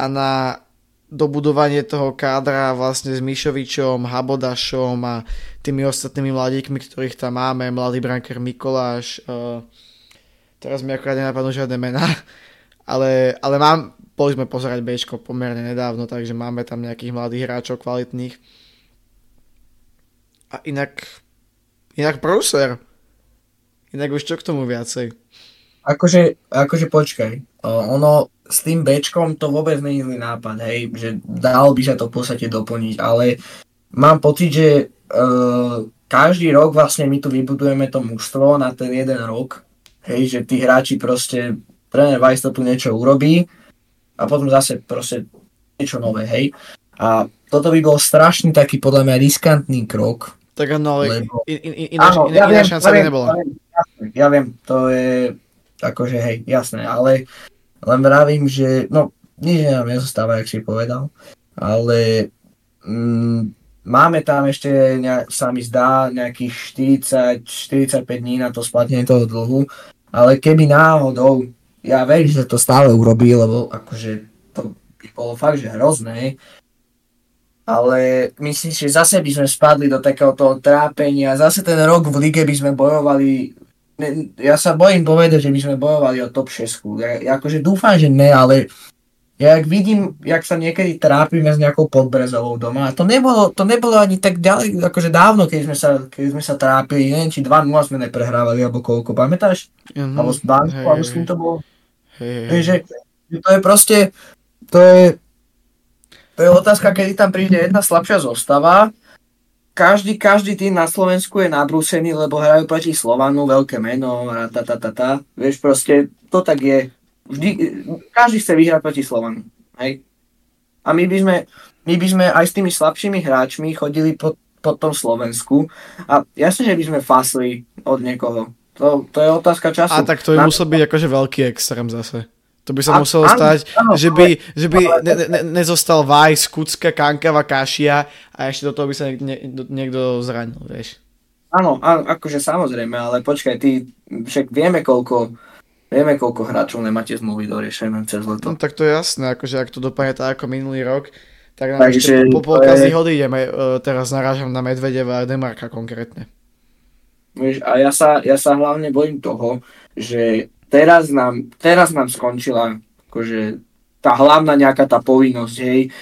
a na dobudovanie toho kádra vlastne s Mišovičom, Habodašom a tými ostatnými mladíkmi, ktorých tam máme, mladý branker Mikoláš, uh, teraz mi akorát nenapadnú žiadne mená, ale, ale mám, boli sme pozerať Bčko pomerne nedávno, takže máme tam nejakých mladých hráčov kvalitných. A inak, inak Bruser, Inak už čo k tomu viacej? Akože, akože počkaj, ono s tým Bčkom to vôbec nie je zlý nápad, hej, že dal by sa to v podstate doplniť, ale mám pocit, že uh, každý rok vlastne my tu vybudujeme to mužstvo na ten jeden rok, hej, že tí hráči proste, tréner Weiss to tu niečo urobí a potom zase proste niečo nové, hej. A toto by bol strašný taký podľa mňa riskantný krok. Tak no, ale lebo... in, in, ináč, áno, ja iná šanca by nebola. Ja viem, ja viem, to je akože hej, jasné, ale len vravím, že no, nič nám nezostáva, jak si povedal, ale mm, máme tam ešte, nejak, sa mi zdá, nejakých 40-45 dní na to splatenie toho dlhu, ale keby náhodou, ja verím, že to stále urobí, lebo akože to by bolo fakt, že hrozné, ale myslím, že zase by sme spadli do takého toho trápenia, zase ten rok v lige by sme bojovali ja sa bojím povedať, že by sme bojovali o top 6. Ja, ja akože dúfam, že ne, ale ja ak vidím, jak sa niekedy trápime s nejakou podbrezovou doma, a to nebolo, to nebolo ani tak ďalej, akože dávno, keď sme sa, keď sme sa trápili, neviem, či 2-0 sme neprehrávali, alebo koľko, pamätáš? Mm-hmm. Alebo s Banku, hey, alebo s kým to bolo? Hey, hey. Že, to je proste, to je, to je otázka, kedy tam príde jedna slabšia zostava každý, každý tým na Slovensku je nabrúsený, lebo hrajú proti Slovanu, veľké meno, ta, ta, ta, ta. Vieš, proste, to tak je. Vždy, každý chce vyhrať proti Slovanu. Hej? A my by sme, my by sme aj s tými slabšími hráčmi chodili po, po tom Slovensku a jasne, že by sme fasli od niekoho. To, to je otázka času. A tak to by musel byť akože veľký extrém zase. To by sa a, muselo áno, stať, áno, že by, že by ne, ne, nezostal Vajs, Kucka, Kankava, Kašia a ešte do toho by sa niekto, niekto zranil, vieš. Áno, áno, akože samozrejme, ale počkaj, ty však vieme koľko, vieme koľko hráčov nemáte zmluvy doriešené cez leto. No tak to je jasné, akože ak to dopadne tak ako minulý rok, tak nám Takže, ešte po, po polka je... odídeme, uh, teraz narážam na Medvedeva a Demarka konkrétne. Vieš, a ja sa, ja sa hlavne bojím toho, že teraz nám, teraz nám skončila akože tá hlavná nejaká tá povinnosť, hej.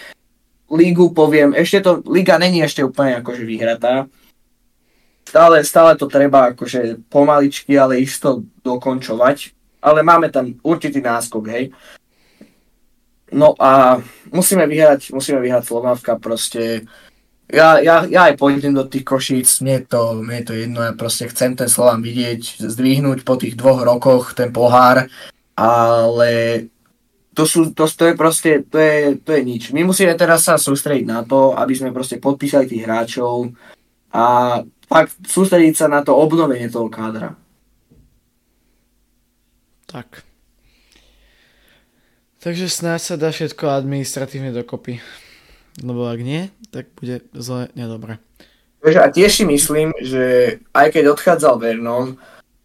lígu poviem, ešte to, liga není ešte úplne akože vyhratá. Stále, stále to treba akože pomaličky, ale isto dokončovať. Ale máme tam určitý náskok, hej. No a musíme vyhrať, musíme vyhrať Slovávka proste. Ja, ja, ja aj pôjdem do tých košíc, mne je to, mne je to jedno, ja proste chcem ten Slován vidieť, zdvihnúť po tých dvoch rokoch ten pohár, ale to, sú, to, to je proste, to je, to je nič. My musíme teraz sa sústrediť na to, aby sme proste podpísali tých hráčov a fakt sústrediť sa na to obnovenie toho kádra. Tak. Takže snáď sa dá všetko administratívne dokopy. Lebo ak nie, tak bude zle nedobre. A tiež si myslím, že aj keď odchádzal Vernon,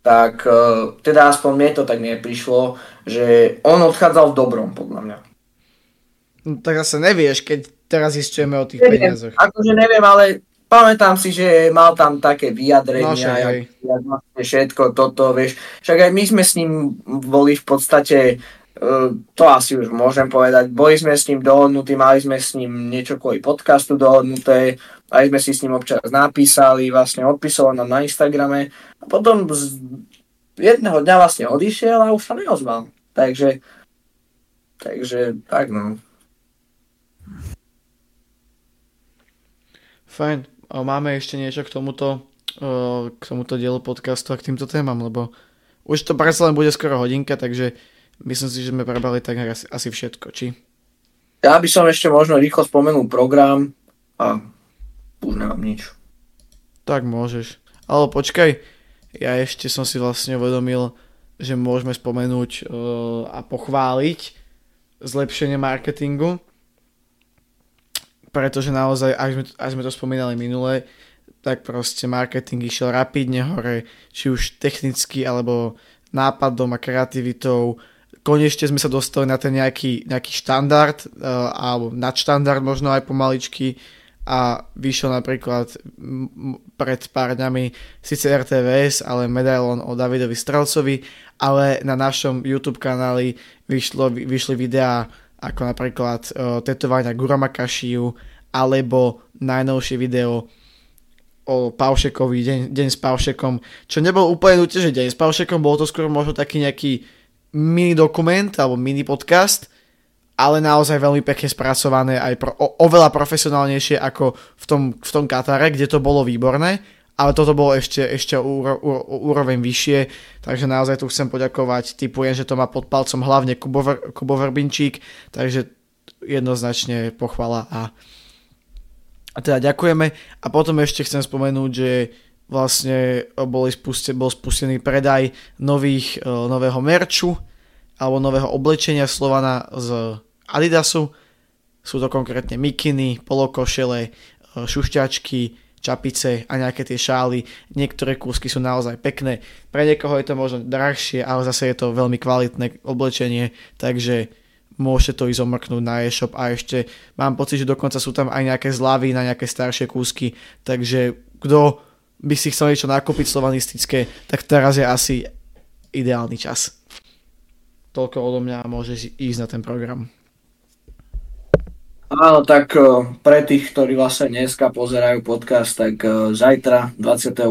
tak e, teda aspoň mne to tak neprišlo, že on odchádzal v dobrom, podľa mňa. No, tak zase nevieš, keď teraz zistujeme o tých neviem, peniazoch. Akože neviem, ale pamätám si, že mal tam také vyjadrenia, no, všetko toto, vieš. Však aj my sme s ním boli v podstate to asi už môžem povedať. Boli sme s ním dohodnutí, mali sme s ním niečo kvôli podcastu dohodnuté, aj sme si s ním občas napísali, vlastne odpisoval nám na Instagrame a potom z jedného dňa vlastne odišiel a už sa neozval. Takže, takže tak no. Fajn. Máme ešte niečo k tomuto, k tomuto dielu podcastu a k týmto témam, lebo už to predsa len bude skoro hodinka, takže Myslím si, že sme prebrali tak asi, asi všetko, či? Ja by som ešte možno rýchlo spomenul program a už nemám nič. Tak môžeš. Ale počkaj, ja ešte som si vlastne uvedomil, že môžeme spomenúť uh, a pochváliť zlepšenie marketingu, pretože naozaj, až sme, až sme to spomínali minule, tak proste marketing išiel rapidne hore, či už technicky, alebo nápadom a kreativitou, konečne sme sa dostali na ten nejaký, nejaký štandard, uh, alebo nadštandard možno aj pomaličky a vyšiel napríklad pred pár dňami síce RTVS, ale medailon o Davidovi Strelcovi, ale na našom YouTube kanáli vyšlo, vyšli videá ako napríklad uh, tetovania Gurama Kashiu alebo najnovšie video o Paušekovi, deň, deň s Paušekom, čo nebol úplne nutne, že deň s Paušekom, bolo to skôr možno taký nejaký mini dokument alebo mini podcast, ale naozaj veľmi pekne spracované aj pro, o, oveľa profesionálnejšie ako v tom, v tom Katare, kde to bolo výborné, ale toto bolo ešte, ešte úro, úro, úroveň vyššie, takže naozaj tu chcem poďakovať, typujem, že to má pod palcom hlavne Kubo, Kubo Verbinčík, takže jednoznačne pochvala a, a teda ďakujeme. A potom ešte chcem spomenúť, že vlastne boli spuste, bol spustený predaj nových, e, nového merču alebo nového oblečenia Slovana z Adidasu. Sú to konkrétne mikiny, polokošele, e, šušťačky, čapice a nejaké tie šály. Niektoré kúsky sú naozaj pekné. Pre niekoho je to možno drahšie, ale zase je to veľmi kvalitné oblečenie, takže môžete to ísť omrknúť na e-shop a ešte mám pocit, že dokonca sú tam aj nejaké zľavy na nejaké staršie kúsky, takže kto by si chcel niečo nakúpiť slovanistické, tak teraz je asi ideálny čas. Toľko odo mňa môžeš ísť na ten program. Áno, tak eh, pre tých, ktorí vlastne dneska pozerajú podcast, tak eh, zajtra 28.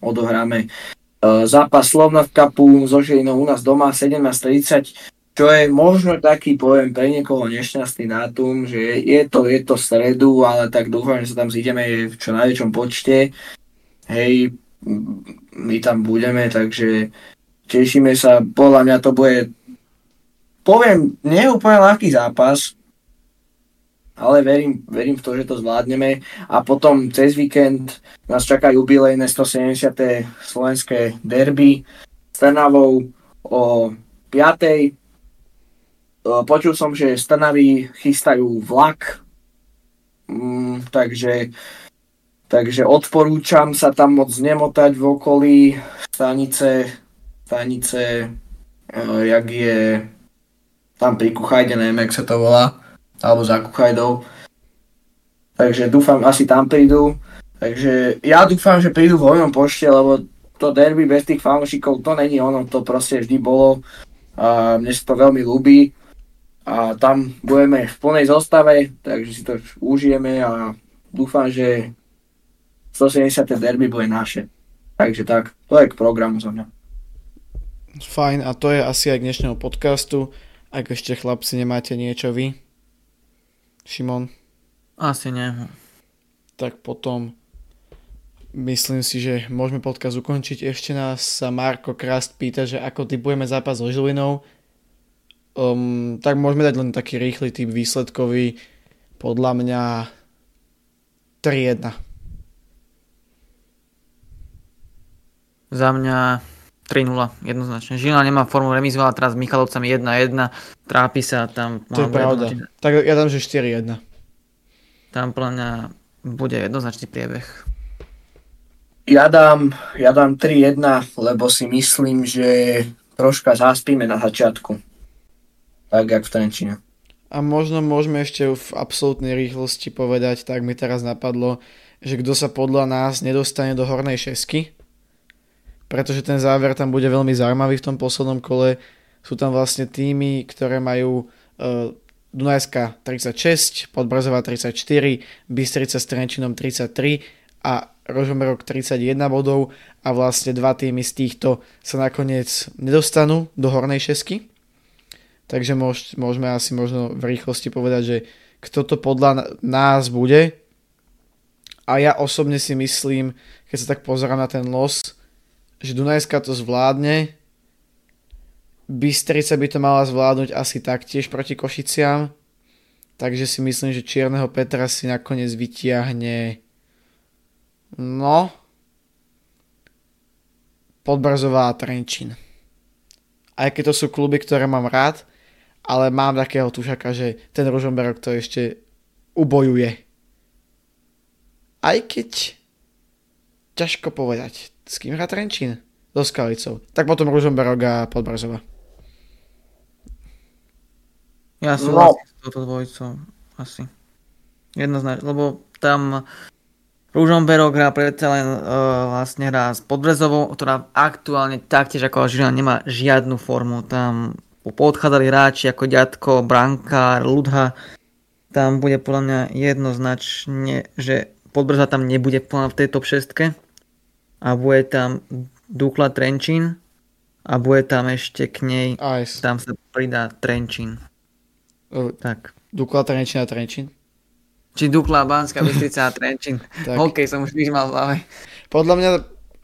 odohráme eh, zápas Slovna v Kapu so Žilinou u nás doma 17.30, čo je možno taký, poviem, pre niekoho nešťastný dátum, že je to, je to stredu, ale tak dúfam, že sa tam zídeme v čo najväčšom počte hej, my tam budeme, takže tešíme sa, podľa mňa to bude, poviem, nie úplne ľahký zápas, ale verím, verím v to, že to zvládneme a potom cez víkend nás čaká jubilejné 170. slovenské derby s Trnavou o 5. Počul som, že z Trnavy chystajú vlak, mm, takže Takže odporúčam sa tam moc nemotať v okolí stanice, stanice, uh, jak je tam pri Kuchajde, neviem, jak sa to volá, alebo za Kuchajdou. Takže dúfam, asi tam prídu. Takže ja dúfam, že prídu v hojnom pošte, lebo to derby bez tých fanúšikov, to není ono, to proste vždy bolo. A mne sa to veľmi ľúbi. a tam budeme v plnej zostave, takže si to užijeme a dúfam, že 170. derby bude naše. Takže tak, to je k programu za mňa. Fajn, a to je asi aj k dnešnému podcastu. Ak ešte chlapci nemáte niečo vy, Šimon? Asi nie. Tak potom myslím si, že môžeme podcast ukončiť. Ešte nás sa Marko Krast pýta, že ako typujeme zápas so Žilinou. Um, tak môžeme dať len taký rýchly typ výsledkový. Podľa mňa 3-1. Za mňa 3-0, jednoznačne. Žilina nemá formu remizovala teraz s Michalovcami 1-1, trápi sa tam. To je pravda. Tak ja dám, že 4-1. Tam podľa mňa bude jednoznačný priebeh. Ja dám, ja dám 3-1, lebo si myslím, že troška zaspíme na začiatku. Tak, jak v Trenčine. A možno môžeme ešte v absolútnej rýchlosti povedať, tak mi teraz napadlo, že kto sa podľa nás nedostane do hornej šesky, pretože ten záver tam bude veľmi zaujímavý v tom poslednom kole. Sú tam vlastne týmy, ktoré majú uh, Dunajska 36, Podbrzová 34, Bystrica s Trenčinom 33 a Rožomerok 31 bodov a vlastne dva týmy z týchto sa nakoniec nedostanú do hornej šesky. Takže môž, môžeme asi možno v rýchlosti povedať, že kto to podľa nás bude. A ja osobne si myslím, keď sa tak pozerám na ten los, že Dunajska to zvládne, Bystrica by to mala zvládnuť asi taktiež proti Košiciam, takže si myslím, že Čierneho Petra si nakoniec vytiahne no Podbrzová a Trenčín. Aj keď to sú kluby, ktoré mám rád, ale mám takého tušaka, že ten Ružomberok to ešte ubojuje. Aj keď ťažko povedať. S kým hrá Trenčín? So Skalicou. Tak potom Ružomberok a Podbrzova. Ja som no. s touto dvojicou. Asi. Jednoznačne, lebo tam Ružomberok hrá predsa len uh, vlastne hrá s Podbrezovou, ktorá aktuálne taktiež ako Žilina nemá žiadnu formu. Tam podchádzali hráči ako Ďatko, Brankár, Ludha. Tam bude podľa mňa jednoznačne, že Podbreza tam nebude v tej top 6 a bude tam Dukla Trenčín a bude tam ešte k nej, Ice. tam sa pridá Trenčín. Uh, tak. Dukla Trenčín a Trenčín? Či Dukla, Banská Bystrica a Trenčín. tak. Hokej som už vyžmal v hlave. Podľa mňa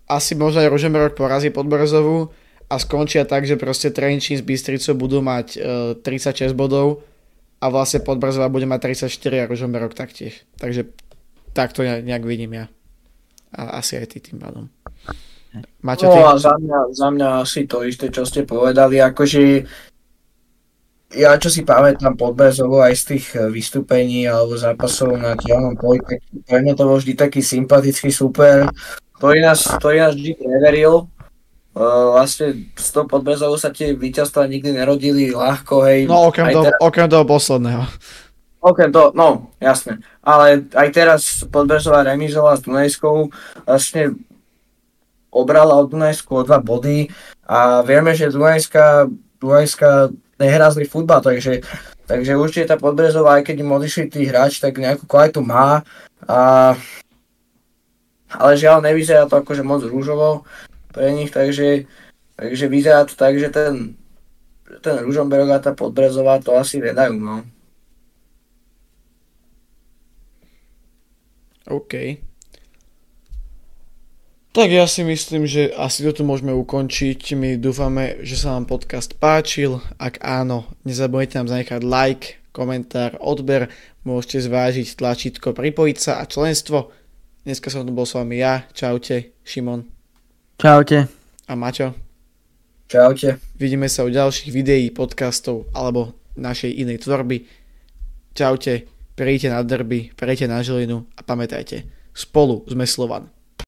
asi možno aj Ružomberok porazí Podbrezovú a skončia tak, že proste Trenčín s Bystricou budú mať uh, 36 bodov a vlastne Podbrzová bude mať 34 a Ružomberok taktiež. Takže takto nejak vidím ja. A asi aj ty tým pádom. Maťo, no a za mňa, za mňa asi to isté, čo ste povedali, akože ja čo si pamätám Podbezovo aj z tých eh, vystúpení alebo zápasov na dielnom poli, tak pre mňa to bol vždy taký sympatický super, ktorý nás, ktorý nás vždy preveril. Uh, vlastne s tou Podbezovou sa tie víťazstva nikdy nerodili ľahko, hej. No okrem, toho, teraz... okrem toho posledného. Okrem toho, no, jasne. Ale aj teraz Podbrezová remizovala s Dunajskou, vlastne obrala od Dunajsku o dva body a vieme, že Dunajská, Dunajská nehrá futbal, takže, takže určite tá Podbrezová, aj keď im odišli tí hráči, tak nejakú kvalitu má. A, ale žiaľ, nevyzerá to akože moc rúžovo pre nich, takže, takže vyzerá to tak, že ten, ten Ružomberok a tá Podbrezová to asi nedajú, no. OK. Tak ja si myslím, že asi toto môžeme ukončiť. My dúfame, že sa vám podcast páčil. Ak áno, nezabudnite nám zanechať like, komentár, odber. Môžete zvážiť tlačítko pripojiť sa a členstvo. Dneska som tu bol s vami ja. Čaute, Šimon. Čaute. A Maťo. Čaute. Vidíme sa u ďalších videí, podcastov alebo našej inej tvorby. Čaute. Prejte na derby, prejte na Žilinu a pamätajte, spolu sme Slovan.